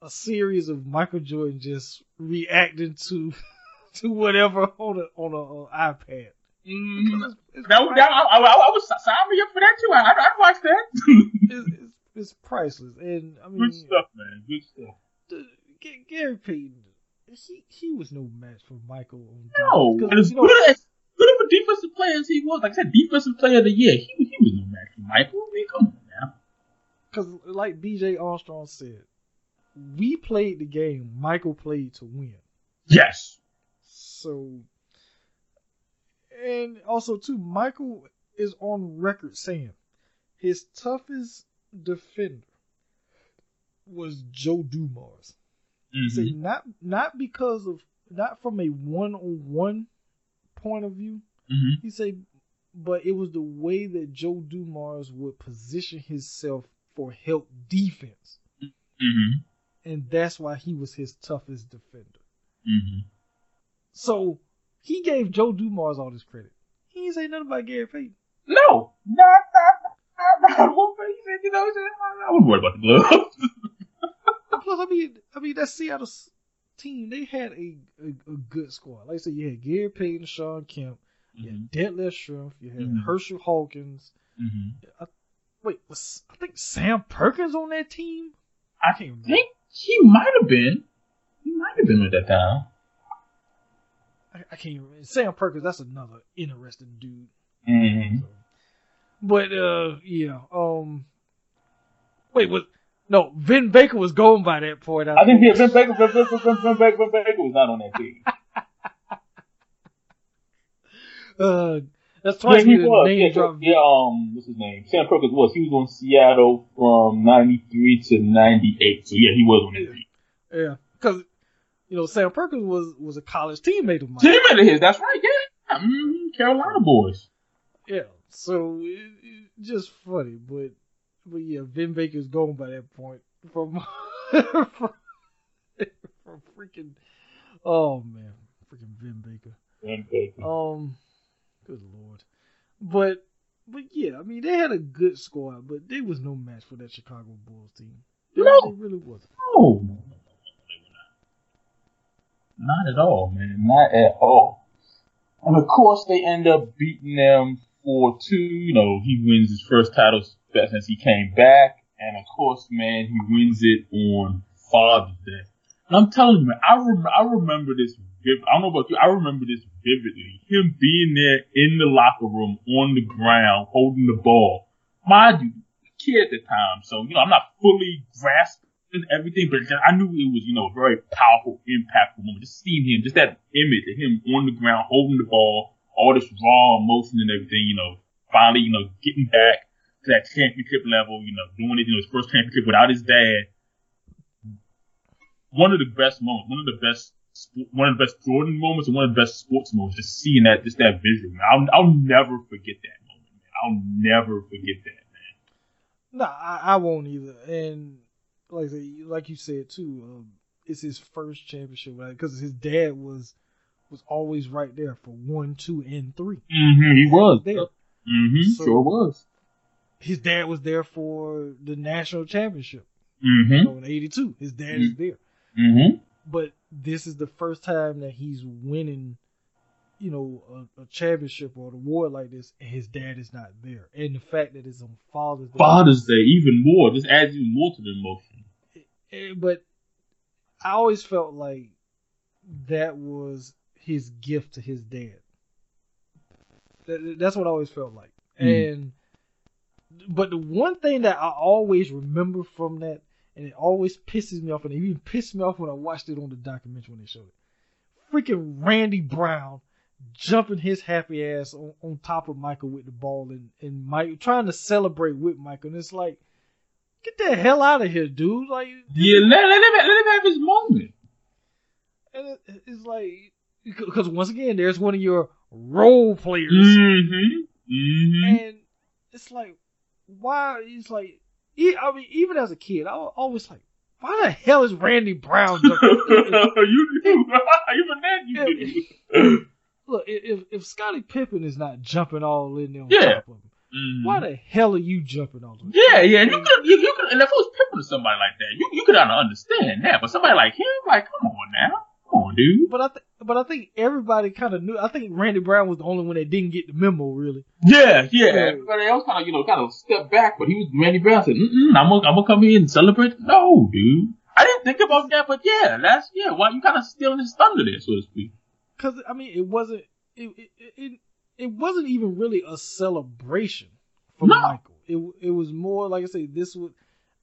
[SPEAKER 2] a series of Michael Jordan just reacting to to whatever on a on a, uh, iPad.
[SPEAKER 3] Mm, it's, it's that, that, I, I, I was sign me up for that too. I, I'd, I'd watch that.
[SPEAKER 2] it's, it's, priceless, and I mean,
[SPEAKER 3] good stuff, man. Good stuff.
[SPEAKER 2] The, Gary Payton, he he was no match for Michael.
[SPEAKER 3] On no, as you know, good as good of a defensive player as he was, like I said, defensive player of the year, he he was no match for Michael. I mean, come on now.
[SPEAKER 2] Because like B.J. Armstrong said, we played the game. Michael played to win.
[SPEAKER 3] Yes.
[SPEAKER 2] So, and also too, Michael is on record saying his toughest defender was Joe Dumars. Mm-hmm. Say not not because of not from a one on one point of view. Mm-hmm. He said, but it was the way that Joe Dumars would position himself for help defense, mm-hmm. and that's why he was his toughest defender. Mm-hmm. So he gave Joe Dumars all this credit. He didn't say nothing about Gary Payton.
[SPEAKER 3] No, not you know, I wouldn't worry about the
[SPEAKER 2] blood. Plus, I mean, I mean that Seattle team they had a, a, a good squad. Like I said, you had Gary Payton, Shawn Kemp, you mm-hmm. had Detlef Schrempf, you had mm-hmm. Hersey Hawkins. Mm-hmm. I, wait, was I think Sam Perkins on that team?
[SPEAKER 3] I can't think he might have been. He might have been at that time.
[SPEAKER 2] I, I can't remember. Sam Perkins, that's another interesting dude. Mm-hmm. So, but uh, yeah. Um, wait, was no Vin Baker was going by that point.
[SPEAKER 3] I, I think yeah, Vin Baker, Vin, Vin, Vin, Vin, Baker, Vin Baker was not on that team.
[SPEAKER 2] uh, that's twice yeah, he was.
[SPEAKER 3] Name yeah, yeah, um, what's his name? Sam Perkins was. He was on Seattle from '93 to '98. So yeah, he was on that team.
[SPEAKER 2] Yeah, because you know, Sam Perkins was was a college teammate of mine.
[SPEAKER 3] Teammate of his, that's right, yeah. Mm-hmm. Carolina boys.
[SPEAKER 2] Yeah, so it, it, just funny, but but yeah, Vin Baker's going by that point from from, from freaking oh man, freaking Vin Baker.
[SPEAKER 3] Vin Baker.
[SPEAKER 2] Um, good lord, but but yeah, I mean they had a good squad, but there was no match for that Chicago Bulls team. They,
[SPEAKER 3] no,
[SPEAKER 2] they really wasn't.
[SPEAKER 3] No. Not at all, man. Not at all. And of course, they end up beating them for two. You know, he wins his first title since he came back. And of course, man, he wins it on Father's Day. And I'm telling you, man, I, rem- I remember this. I don't know about you. I remember this vividly. Him being there in the locker room on the ground, holding the ball. Mind you, kid at the time, so you know I'm not fully grasping everything, but I knew it was, you know, a very powerful, impactful moment. Just seeing him, just that image of him on the ground holding the ball, all this raw emotion and everything, you know, finally, you know, getting back to that championship level, you know, doing it, you know, his first championship without his dad. One of the best moments, one of the best, one of the best Jordan moments and one of the best sports moments, just seeing that, just that visual, man. I'll, I'll never forget that moment, man. I'll never forget that, man.
[SPEAKER 2] No, I, I won't either. And like like you said too, um, it's his first championship because his dad was was always right there for one, two, and 3
[SPEAKER 3] mm-hmm, he was there. Mm-hmm, so sure was.
[SPEAKER 2] His dad was there for the national championship. Mm-hmm. You know, in '82, his dad is there. Mm-hmm. But this is the first time that he's winning, you know, a, a, championship or an award like this, and his dad is not there. And the fact that it's on Father's Day,
[SPEAKER 3] Father's Day, even more, just adds even more to the emotion.
[SPEAKER 2] Eh, but I always felt like that was his gift to his dad. That, that's what I always felt like. Mm. And but the one thing that I always remember from that, and it always pisses me off, and it even pissed me off when I watched it on the documentary when they showed it. Freaking Randy Brown jumping his happy ass on, on top of Michael with the ball and, and Mike trying to celebrate with Michael. And it's like, get the hell out of here, dude. Like,
[SPEAKER 3] Yeah, let, let, him, let him have his moment.
[SPEAKER 2] and it, it's like, because once again, there's one of your role players.
[SPEAKER 3] Mm-hmm. Mm-hmm.
[SPEAKER 2] And it's like, why? It's like, I mean, even as a kid, I was always like, why the hell is Randy Brown jumping?
[SPEAKER 3] you. Even then you do.
[SPEAKER 2] Look, if if Scottie Pippen is not jumping all in there on
[SPEAKER 3] Yeah.
[SPEAKER 2] top of him,
[SPEAKER 3] Mhm.
[SPEAKER 2] why the hell are you jumping on him?
[SPEAKER 3] Yeah, yeah, and you could, you, you could, and if it was Pippen or somebody like that, you, you could understand that. But somebody like him, like, come on now, come on, dude.
[SPEAKER 2] But I th- but I think everybody kind of knew. I think Randy Brown was the only one that didn't get the memo, really.
[SPEAKER 3] Yeah, yeah.
[SPEAKER 2] Yeah.
[SPEAKER 3] Everybody else kind of, you know, kind of stepped back, but he was Randy Brown said, Mm-mm, "I'm gonna, I'm gonna come here and celebrate." No, dude, I didn't think about that, but yeah, that's yeah. Why you kind of stealing his thunder there, so to speak?
[SPEAKER 2] Because I mean, it wasn't it it, it it wasn't even really a celebration for
[SPEAKER 3] No.
[SPEAKER 2] Michael. It it was more like I say. This was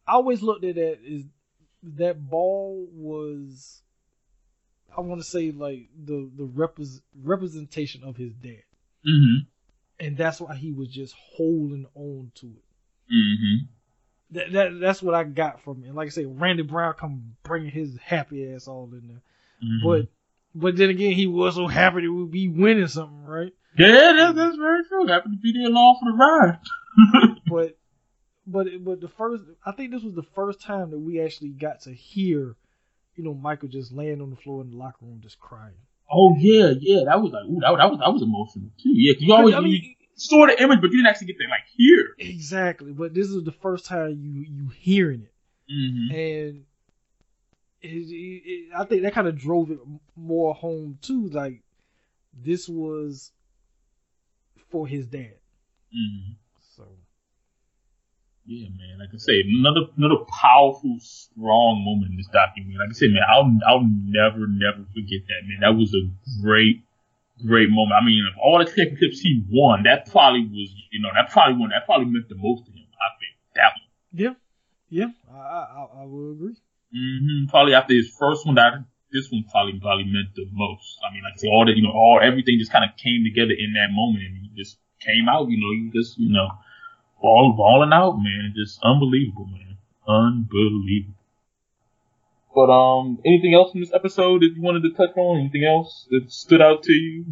[SPEAKER 2] I always looked at that is that ball was I want to say like the the repres representation of his dad,
[SPEAKER 3] Mm-hmm.
[SPEAKER 2] and that's why he was just holding on to it.
[SPEAKER 3] Mm-hmm.
[SPEAKER 2] That, that that's what I got from it. And like I say, Randy Brown come bringing his happy ass all in there.
[SPEAKER 3] Mm-hmm.
[SPEAKER 2] But but then again, he was so happy to be winning something, right?
[SPEAKER 3] yeah, that, that's very true. Happened to be there along for the ride.
[SPEAKER 2] But but but the first, I think this was the first time that we actually got to hear, you know, Michael just laying on the floor in the locker room just crying.
[SPEAKER 3] Oh yeah, yeah. That was like, ooh, that, that was that was emotional too. Yeah, 'cause you always
[SPEAKER 2] I
[SPEAKER 3] you saw the image, but you didn't actually get to like hear.
[SPEAKER 2] exactly. But this is the first time you you hearing it.
[SPEAKER 3] Mm-hmm.
[SPEAKER 2] and it, it, it, I think that kind of drove it more home too. Like this was for his dad.
[SPEAKER 3] Mm-hmm. Yeah, man. Like I say, another another powerful, strong moment in this documentary. Like I said, man, I'll I'll never never forget that, man. That was a great, great moment. I mean, of all the championships he won, that probably was, you know, that probably won. That probably meant the most to him. I think that one.
[SPEAKER 2] yeah, yeah, I I, I- will agree.
[SPEAKER 3] hmm Probably after his first one, that this one probably probably meant the most. I mean, like I say, all that, you know, all everything just kind of came together in that moment, and he just came out. You know, you just, you know, all balling out, man. Just unbelievable, man. Unbelievable. But um, anything else in this episode that you wanted to touch on? Anything else that stood out to you?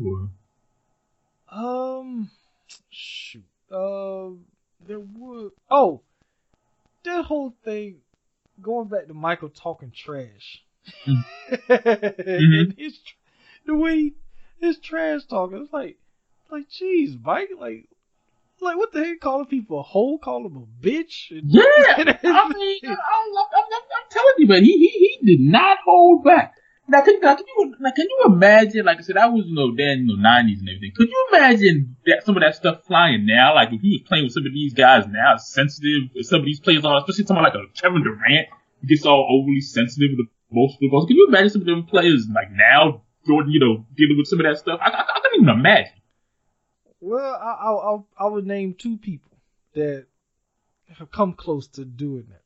[SPEAKER 3] Or
[SPEAKER 2] Um, shoot. Um, there would. Oh, that whole thing. Going back to Michael talking trash.
[SPEAKER 3] Mm.
[SPEAKER 2] and his the way his trash talking, it's like, like, jeez, Mike, like, like what the heck? Calling people a hoe, calling them a bitch. And,
[SPEAKER 3] yeah, I mean, I, I'm, I'm, I'm telling you, man, he, he he did not hold back. Now, can, now, can you now, can you imagine? Like I said, I was you know then you know nineties and everything. Could you imagine that some of that stuff flying now? Like if he was playing with some of these guys now, sensitive. Some of these players are, especially someone like a Kevin Durant, gets all overly sensitive with most of the balls. Can you imagine some of them players like now, Jordan, you know, dealing with some of that stuff? I, I, I couldn't even imagine.
[SPEAKER 2] Well, I, I, I, I would name two people that have come close to doing that.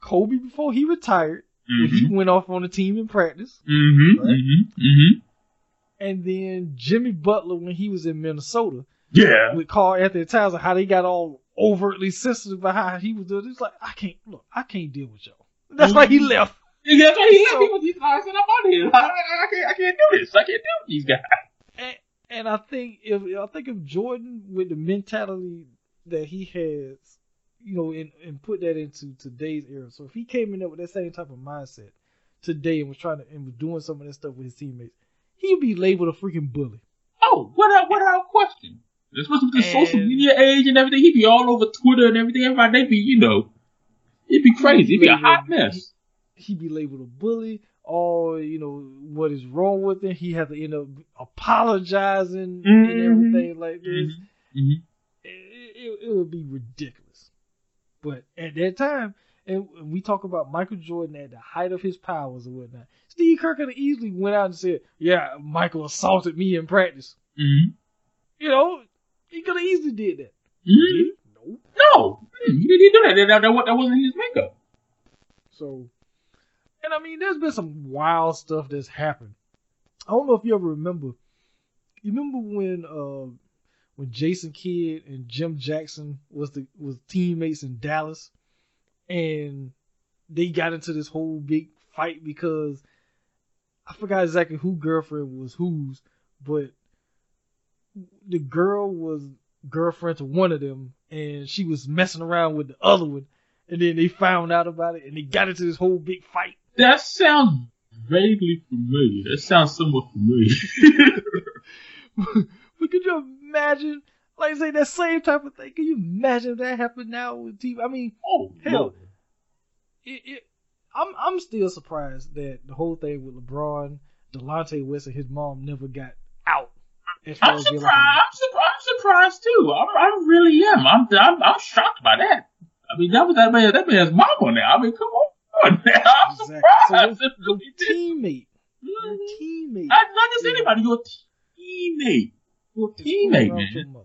[SPEAKER 2] Kobe before he retired, when he went off on the team in practice,
[SPEAKER 3] Mm-hmm.
[SPEAKER 2] Right.
[SPEAKER 3] Mm-hmm. Mm-hmm.
[SPEAKER 2] and then Jimmy Butler when he was in Minnesota
[SPEAKER 3] Yeah.
[SPEAKER 2] with Karl-Anthony Towns and how they got all overtly sensitive about how he was doing. It's like I can't look, I can't deal with y'all. That's why he left.
[SPEAKER 3] That's why he left.
[SPEAKER 2] So-
[SPEAKER 3] He was, like, I'm out of here. I, I, I can't, I can't do this. I can't deal with these guys.
[SPEAKER 2] And, and I think if I think if Jordan with the mentality that he has, you know, and, and put that into today's era. So if he came in there with that same type of mindset today and was trying to and was doing some of that stuff with his teammates, he'd be labeled a freaking bully.
[SPEAKER 3] Oh, without, without question. Especially with the social media age and everything. He'd be all over Twitter and everything. Everybody, they'd be, you know, it'd be crazy. It'd be a hot mess.
[SPEAKER 2] He'd be labeled a bully. Or you know what is wrong with him? He had to end up apologizing and
[SPEAKER 3] Mhm.
[SPEAKER 2] everything like this.
[SPEAKER 3] Mm-hmm.
[SPEAKER 2] it, it, it would be ridiculous. But at that time, and we talk about Michael Jordan at the height of his powers and whatnot, Steve Kerr could have easily went out and said, "Yeah, Michael assaulted me in practice."
[SPEAKER 3] Mm-hmm.
[SPEAKER 2] You know, he could have easily did that.
[SPEAKER 3] Mm-hmm.
[SPEAKER 2] Did he?
[SPEAKER 3] No, hmm, he didn't do that. That, that, that, that wasn't his makeup.
[SPEAKER 2] So, and I mean, there's been some wild stuff that's happened. I don't know if you ever remember. You remember when uh when Jason Kidd and Jim Jackson was the was teammates in Dallas, and they got into this whole big fight because I forgot exactly who girlfriend was whose, but the girl was girlfriend to one of them, and she was messing around with the other one, and then they found out about it, and they got into this whole big fight.
[SPEAKER 3] That sounds vaguely familiar. That sounds somewhat familiar.
[SPEAKER 2] but could you imagine, like I say, that same type of thing? Can you imagine if that happened now with TV? I mean,
[SPEAKER 3] oh
[SPEAKER 2] hell, it, it, I'm I'm still surprised that the whole thing with LeBron, Delonte West, and his mom never got out.
[SPEAKER 3] I'm surprised. Like I'm, su- I'm, surprised too. I, I really am. I'm, I'm I'm shocked by that. I mean, that was that man. That man's mama now. I mean, come on now. I'm exactly. surprised.
[SPEAKER 2] So your, your teammate, your teammate,
[SPEAKER 3] not, not just anybody. Your teammate, your teammate, man.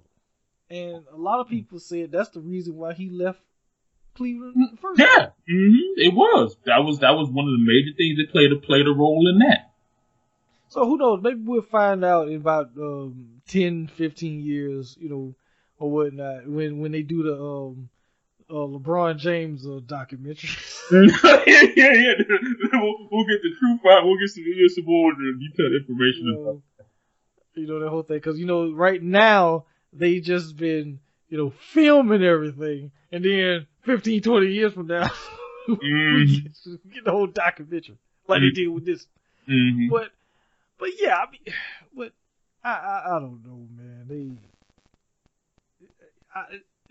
[SPEAKER 2] And a lot of people said that's the reason why he left Cleveland first.
[SPEAKER 3] Yeah, mm-hmm. it was. That was that was one of the major things that played a played a role in that.
[SPEAKER 2] So who knows? Maybe we'll find out in about um, 10, 15 years, you know, or whatnot, when when they do the um, uh, LeBron James uh, documentary.
[SPEAKER 3] yeah, yeah, yeah. We'll, we'll, get the truth out. We'll get some, some more detailed information.
[SPEAKER 2] You know, you know that whole thing, because you know, right now they just been, you know, filming everything, and then 15, 20 years from now, mm-hmm. get, the whole documentary like mm-hmm. they did with this.
[SPEAKER 3] Mm-hmm.
[SPEAKER 2] But but yeah, I mean, but I, I, I don't know, man. They, I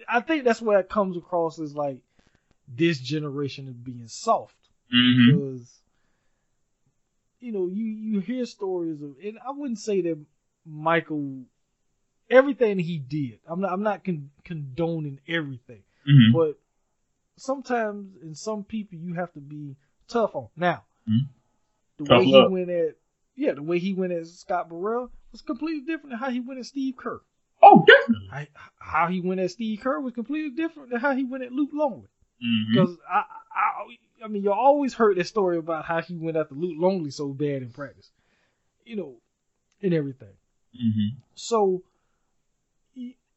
[SPEAKER 2] I think that's where it comes across as like this generation is being soft
[SPEAKER 3] mm-hmm.
[SPEAKER 2] because you know you you hear stories of, and I wouldn't say that Michael everything he did. I'm not I'm not con- condoning everything,
[SPEAKER 3] mm-hmm.
[SPEAKER 2] but sometimes in some people you have to be tough on. Now,
[SPEAKER 3] mm-hmm.
[SPEAKER 2] the tough way he went at yeah, the way he went at Scott Burrell was completely different than how he went at Steve Kerr.
[SPEAKER 3] Oh, definitely. I,
[SPEAKER 2] how he went at Steve Kerr was completely different than how he went at Luke Longley.
[SPEAKER 3] Because
[SPEAKER 2] mm-hmm. I, I, I mean, you always heard that story about how he went after Luke Longley so bad in practice, you know, and everything.
[SPEAKER 3] Mm-hmm.
[SPEAKER 2] So,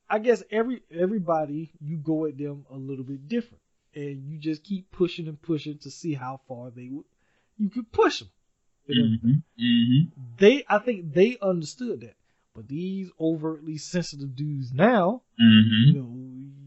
[SPEAKER 2] I guess every everybody you go at them a little bit different, and you just keep pushing and pushing to see how far they would you could push them.
[SPEAKER 3] Mm-hmm. Mm-hmm.
[SPEAKER 2] They, I think they understood that. But these overtly sensitive dudes now,
[SPEAKER 3] mm-hmm.
[SPEAKER 2] you know,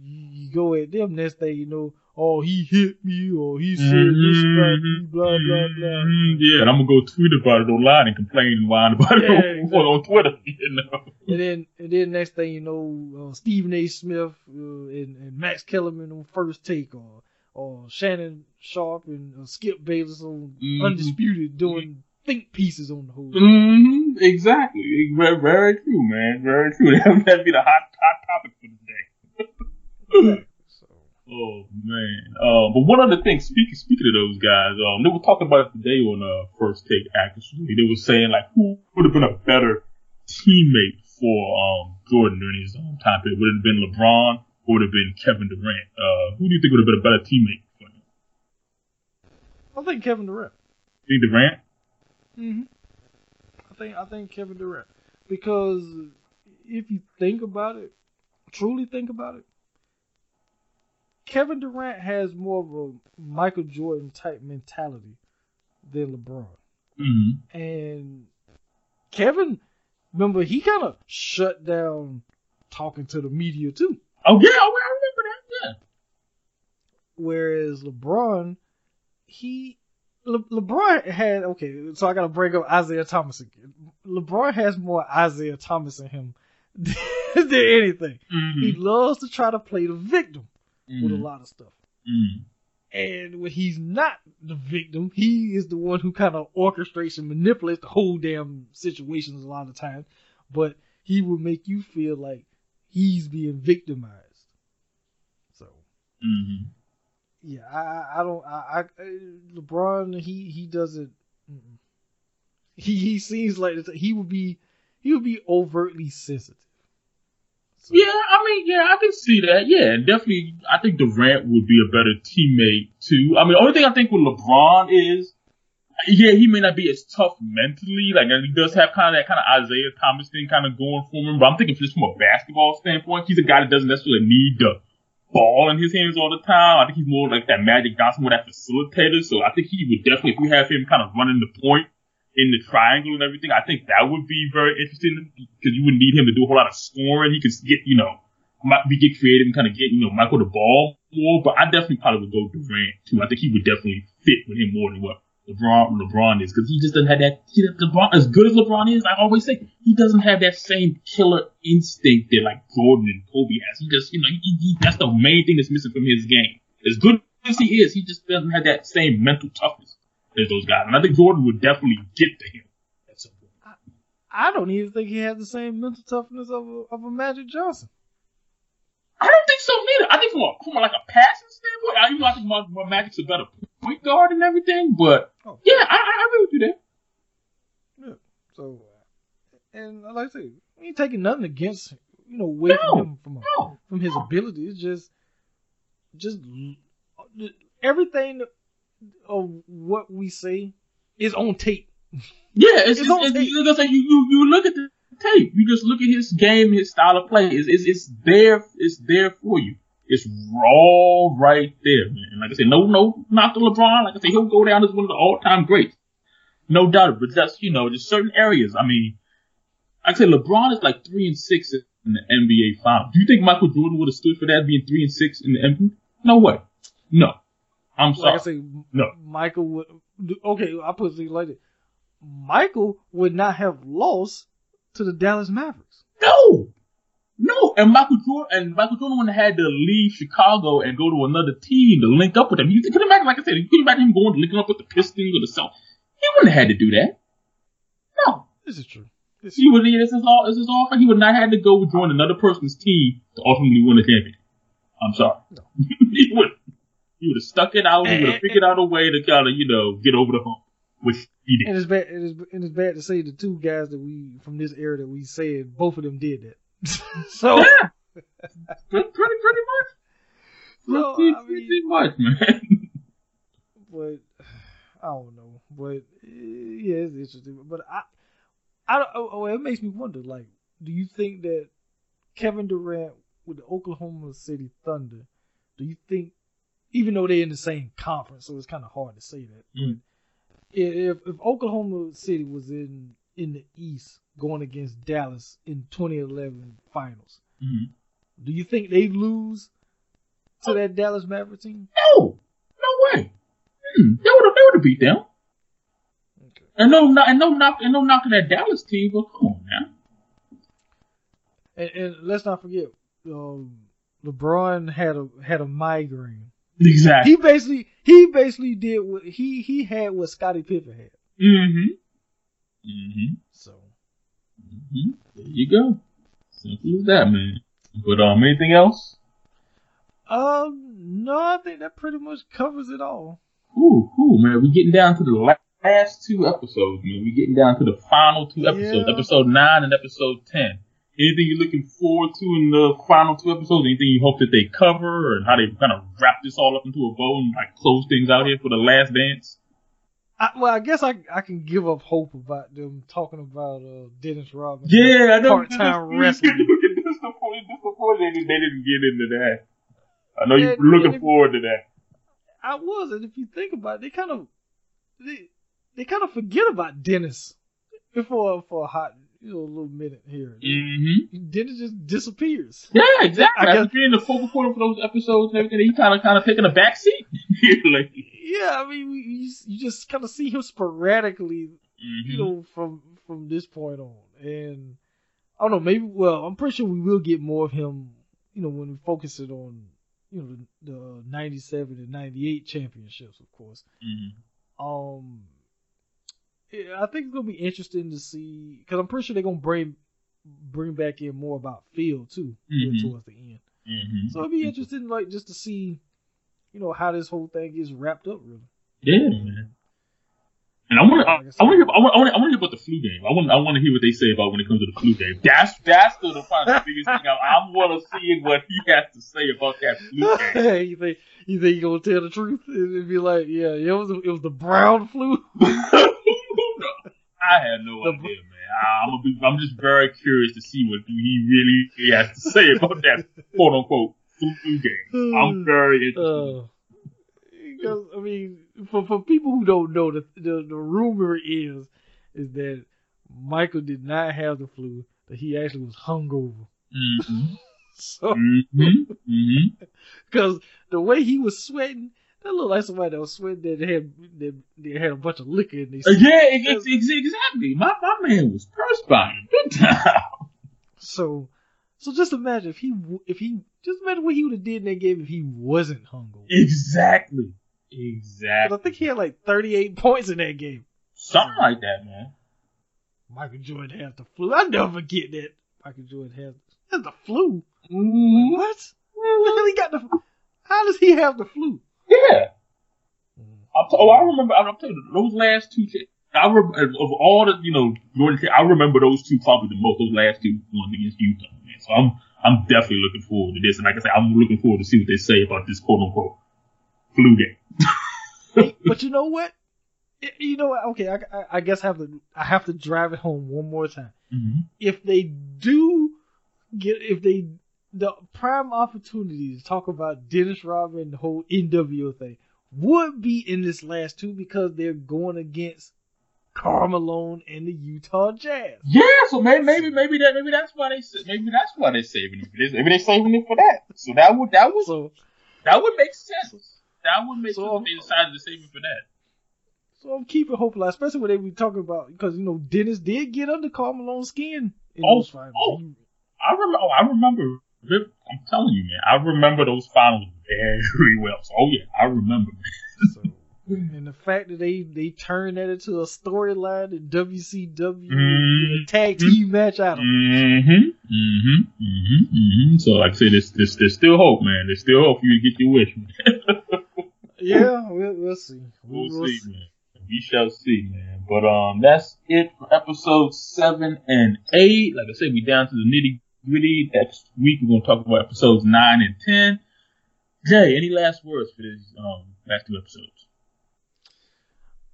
[SPEAKER 2] you, go at them next thing you know, oh he hit me or he said this about me, blah blah blah.
[SPEAKER 3] Mm-hmm. Yeah, and I'm gonna go tweet about it online and complain and whine about yeah, it exactly. on Twitter. You know.
[SPEAKER 2] And then, and then next thing you know, uh, Stephen A. Smith uh, and, and Max Kellerman on first take, or or Shannon Sharpe and uh, Skip Bayless on mm-hmm. Undisputed doing think pieces on the whole.
[SPEAKER 3] Mm-hmm, exactly. Very, very true, man. Very true. That'd be the hot hot topic for the day. Oh man. Uh, but one other thing, speaking speaking of those guys, um, they were talking about it today on uh, First Take. Actually, they were saying like, who would have been a better teammate for um, Jordan during his um, time period? Would it have been LeBron or would it have been Kevin Durant? Uh, who do you think would have been a better teammate for him?
[SPEAKER 2] I think Kevin Durant.
[SPEAKER 3] You think Durant?
[SPEAKER 2] hmm I think I think Kevin Durant because if you think about it, truly think about it, Kevin Durant has more of a Michael Jordan type mentality than LeBron.
[SPEAKER 3] Mm-hmm.
[SPEAKER 2] And Kevin, remember, he kind of shut down talking to the media too.
[SPEAKER 3] Oh yeah, I remember that. Yeah.
[SPEAKER 2] Whereas LeBron, he Le- LeBron had okay, so I gotta bring up Isaiah Thomas again. LeBron has more Isaiah Thomas in him than anything.
[SPEAKER 3] Mm-hmm.
[SPEAKER 2] He loves to try to play the victim
[SPEAKER 3] mm-hmm.
[SPEAKER 2] with a lot of stuff.
[SPEAKER 3] Mm-hmm.
[SPEAKER 2] And when he's not the victim, he is the one who kind of orchestrates and manipulates the whole damn situations a lot of times. But he will make you feel like he's being victimized. So. Yeah, I, I don't. I, I uh, LeBron, he he doesn't. He he seems like he would be he would be overtly sensitive.
[SPEAKER 3] So. Yeah, I mean, yeah, I can see that. Yeah, and definitely, I think Durant would be a better teammate too. I mean, the only thing I think with LeBron is, yeah, he may not be as tough mentally. Like, he does have kind of that kind of Isaiah Thomas thing kind of going for him. But I'm thinking just from a basketball standpoint, he's a guy that doesn't necessarily need the ball in his hands all the time. I think he's more like that Magic Johnson, more that facilitator. So I think he would definitely, if we have him kind of running the point in the triangle and everything, I think that would be very interesting because you would need him to do a whole lot of scoring. He could get, you know, might be get creative and kind of get, you know, Michael the ball more. But I definitely probably would go Durant too. I think he would definitely fit with him more than what LeBron LeBron is because he just doesn't have that. He, LeBron, as good as LeBron is, I always say he doesn't have that same killer instinct that like Jordan and Kobe has. He just, you know, he, he, that's the main thing that's missing from his game. As good as he is, he just doesn't have that same mental toughness as those guys. And I think Jordan would definitely get to him at some point.
[SPEAKER 2] I, I don't even think he has the same mental toughness of a, of a Magic Johnson.
[SPEAKER 3] I don't think so neither. I think from a, from a, like a passing standpoint, I, know, I think my, my Magic's a better point guard and everything, but oh. yeah, I, I agree with you there.
[SPEAKER 2] Yeah. So, and like I say, we ain't taking nothing against you know away no, from him from no. from his ability. It's just just everything of what we say is on tape.
[SPEAKER 3] Yeah, it's, it's, it's, it's, tape. You, you, you look at the tape. You just look at his game, his style of play. It's, it's, it's there. It's there for you. It's raw right there, man. And like I said, no, no, not the LeBron. Like I said, he'll go down as one of the all-time greats, no doubt. But that's you know, just certain areas. I mean, like I said, LeBron is like three and six in the NBA Finals. Do you think Michael Jordan would have stood for that, being three and six in the NBA? No way. No. I'm sorry. Like I say, no.
[SPEAKER 2] Michael would. Okay, I put it like this. Michael would not have lost to the Dallas Mavericks.
[SPEAKER 3] No. No, and Michael Jordan and Michael Jordan would have had to leave Chicago and go to another team to link up with them. You can imagine, like I said, you can imagine him going to linking up with the Pistons or the Celtics. He wouldn't have had to do that. No,
[SPEAKER 2] this is true.
[SPEAKER 3] This he would. This is all. This is all. He would not have had to go join another person's team to ultimately win a championship. I'm sorry. No. he would. He would have stuck it out. He would have figured out a way to kind of, you know, get over the hump. Which he did.
[SPEAKER 2] And it's bad. It is, and it's bad to say the two guys that we from this era that we said both of them did that. so
[SPEAKER 3] yeah, pretty pretty much. So, pretty, I mean, pretty much, man.
[SPEAKER 2] But I don't know. But yeah, it's interesting. But I, I don't. Oh, oh, it makes me wonder. Like, do you think that Kevin Durant with the Oklahoma City Thunder? Do you think, even though they're in the same conference, so it's kind of hard to say that. Mm. If if Oklahoma City was in in the East going against Dallas in 2011 finals. Mm-hmm. Do you think they lose to oh. that Dallas Maverick team?
[SPEAKER 3] No, no way. Hmm. They would have, they would have beat them. Okay. And no, and no knock, and no knocking that Dallas team, but come on now.
[SPEAKER 2] And, and let's not forget, um, LeBron had a had a migraine.
[SPEAKER 3] Exactly.
[SPEAKER 2] He basically he basically did what he he had what Scottie Pippen had.
[SPEAKER 3] Mm-hmm. Mm-hmm.
[SPEAKER 2] So.
[SPEAKER 3] Mm-hmm. There you go. Simple as that, man. But um, anything else?
[SPEAKER 2] Um, no, I think that pretty much covers it all.
[SPEAKER 3] Ooh, cool, man. We're getting down to the last two episodes, man. We're getting down to the final two episodes, yeah. episode nine and episode ten. Anything you're looking forward to in the final two episodes? Anything you hope that they cover, and how they kind of wrap this all up into a bow and like close things out here for the last dance?
[SPEAKER 2] I, well, I guess I I can give up hope about them talking about uh, Dennis Rodman.
[SPEAKER 3] Yeah, I
[SPEAKER 2] know. Part time wrestling.
[SPEAKER 3] disappointed they didn't get into that. I know you're looking forward to that.
[SPEAKER 2] I was, and if you think about it, they kind of they they kind of forget about Dennis before for a hot you know, a little minute here.
[SPEAKER 3] Mm-hmm.
[SPEAKER 2] Then it just disappears.
[SPEAKER 3] Yeah, exactly. I guess, being the focal point for those episodes and everything, he kind of kind of taking a back seat.
[SPEAKER 2] like, yeah, I mean, you, you just kind of see him sporadically, mm-hmm. you know, from from this point on, and I don't know, maybe. Well, I'm pretty sure we will get more of him, you know, when we focus it on, you know, the, the '97 and '98 championships, of course.
[SPEAKER 3] Mm-hmm.
[SPEAKER 2] Um I think it's gonna be interesting to see because I'm pretty sure they're gonna bring bring back in more about Phil too mm-hmm. towards the end.
[SPEAKER 3] Mm-hmm.
[SPEAKER 2] So it'd be interesting, like just to see, you know, how this whole thing gets wrapped up, really.
[SPEAKER 3] Yeah, man. And I want to, I, I want to hear, I want, I want to hear about the flu game. I want, I want to hear what they say about when it comes to the flu game. That's, that's still the, the biggest thing. I, I want to see what he has to say about that flu game.
[SPEAKER 2] you think, you think you gonna tell the truth and be like, yeah, it was, it was the brown flu.
[SPEAKER 3] I had no idea, man. I, am be, I'm just very curious to see what he really has to say about that quote unquote flu game. I'm very interested. Uh,
[SPEAKER 2] I mean, for for people who don't know, the, the the rumor is is that Michael did not have the flu; that he actually was hungover.
[SPEAKER 3] Mm-hmm.
[SPEAKER 2] so,
[SPEAKER 3] mm-hmm.
[SPEAKER 2] because mm-hmm. the way he was sweating, that looked like somebody that was sweating that had that, that had a bunch of liquor in their.
[SPEAKER 3] Uh, yeah, exactly. My my man was perspiring big time.
[SPEAKER 2] So, so just imagine if he if he just imagine what he would have did in that game if he wasn't hungover.
[SPEAKER 3] Exactly. Exactly.
[SPEAKER 2] I think he had like 38 points in that game.
[SPEAKER 3] Something like that, man.
[SPEAKER 2] Michael Jordan has the flu. I never forget that. Michael Jordan has, has the flu.
[SPEAKER 3] Mm-hmm.
[SPEAKER 2] What? Mm-hmm. The hell he got the? How does he have the flu?
[SPEAKER 3] Yeah. Mm-hmm. I'll t- oh, I remember. I'll tell you those last two. I re- of all the you know Jordan. T- I remember those two probably the most. Those last two ones against Utah. Man. So I'm I'm definitely looking forward to this. And like I said, I'm looking forward to see what they say about this quote unquote flu
[SPEAKER 2] game. but you know what? You know what? Okay, I, I, guess I have to I have to drive it home one more time.
[SPEAKER 3] Mm-hmm.
[SPEAKER 2] If they do get if they the prime opportunity to talk about Dennis Rodman and the whole NWO thing would be in this last two because they're going against Karl Malone and the Utah Jazz.
[SPEAKER 3] Yeah, so maybe maybe maybe that maybe that's why they maybe that's why they're saving it for this. Maybe they're saving it for that. So that would that would so, that would make sense. That would make so, sense. They decided to save it for that.
[SPEAKER 2] So I'm keeping hope alive, especially when they be talking about because you know Dennis did get under Karl Malone's skin in
[SPEAKER 3] oh,
[SPEAKER 2] those finals.
[SPEAKER 3] Oh, I remember. Oh, I remember. I'm telling you, man. I remember those finals very well. So, oh yeah, I remember.
[SPEAKER 2] so, and the fact that they they turned that into a storyline in WCW,
[SPEAKER 3] mm-hmm.
[SPEAKER 2] tag team match out of
[SPEAKER 3] mm-hmm. mm-hmm. Mm-hmm. Mm-hmm. So, like I said, there's, there's, there's still hope, man. There's still hope for you to get your wish,
[SPEAKER 2] man. yeah, we'll, we'll see.
[SPEAKER 3] We'll, we'll see, see, man. We shall see, man. But um, that's it for episode seven and eight. Like I said, we down to the nitty gritty. Next week we're gonna talk about episodes nine and ten. Jay, any last words for these um last two episodes?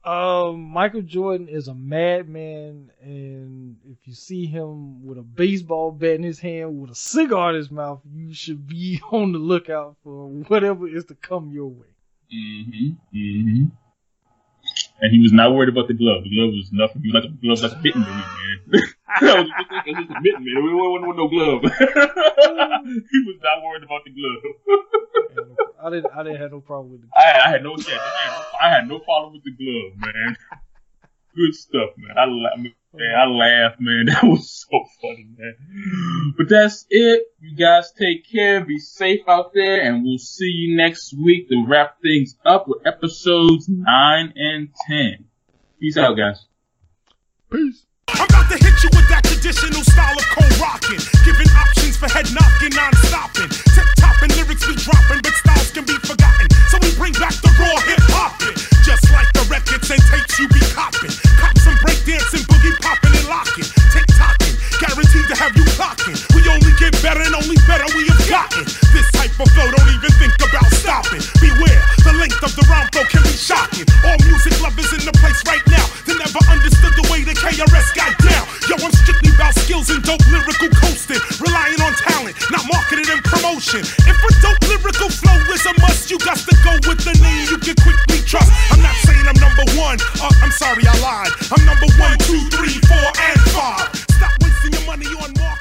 [SPEAKER 2] Um, Michael Jordan is a madman, and if you see him with a baseball bat in his hand with a cigar in his mouth, you should be on the lookout for whatever is to come your way.
[SPEAKER 3] Mm-hmm. Mm-hmm. And he was not worried about the glove. The glove was nothing. He was like a glove that's a bitten me, man. that was just, a mitten, man. We wasn't with no glove. he was not worried about the glove.
[SPEAKER 2] I didn't. I didn't have no problem with the.
[SPEAKER 3] Glove. I, I had no. Yeah, I had no problem with the glove, man. Good stuff, man. I, I mean, Man, I laughed, man. That was so funny, man. But that's it. You guys take care. Be safe out there. And we'll see you next week to wrap things up with episodes 9 and 10. Peace out, guys.
[SPEAKER 2] Peace.
[SPEAKER 4] I'm about to hit you with that traditional style of cold rocking. Giving options for head knocking, non stopping. Tip topping, lyrics be dropping, but styles can be forgotten. So we bring back the raw hip hopping. Just like the records and tapes you be copping. Cop some breakdancing, boogie popping and locking. Tick tocking, guaranteed to have you clocking. We only get better and only better we have gotten. This type of flow, don't even think about stopping. Beware, the length of the rhyme flow can be shocking. All music lovers in the place right now. They never understood the way the KRS got down. Yo, I'm strictly about skills and dope lyrical coasting. Relying on talent, not marketing and promotion. If a dope lyrical flow is a must, you got to go with the name you can quickly trust. I'm not saying I'm number one. Uh, I'm sorry, I lied. I'm number one, two, three, four your money on market.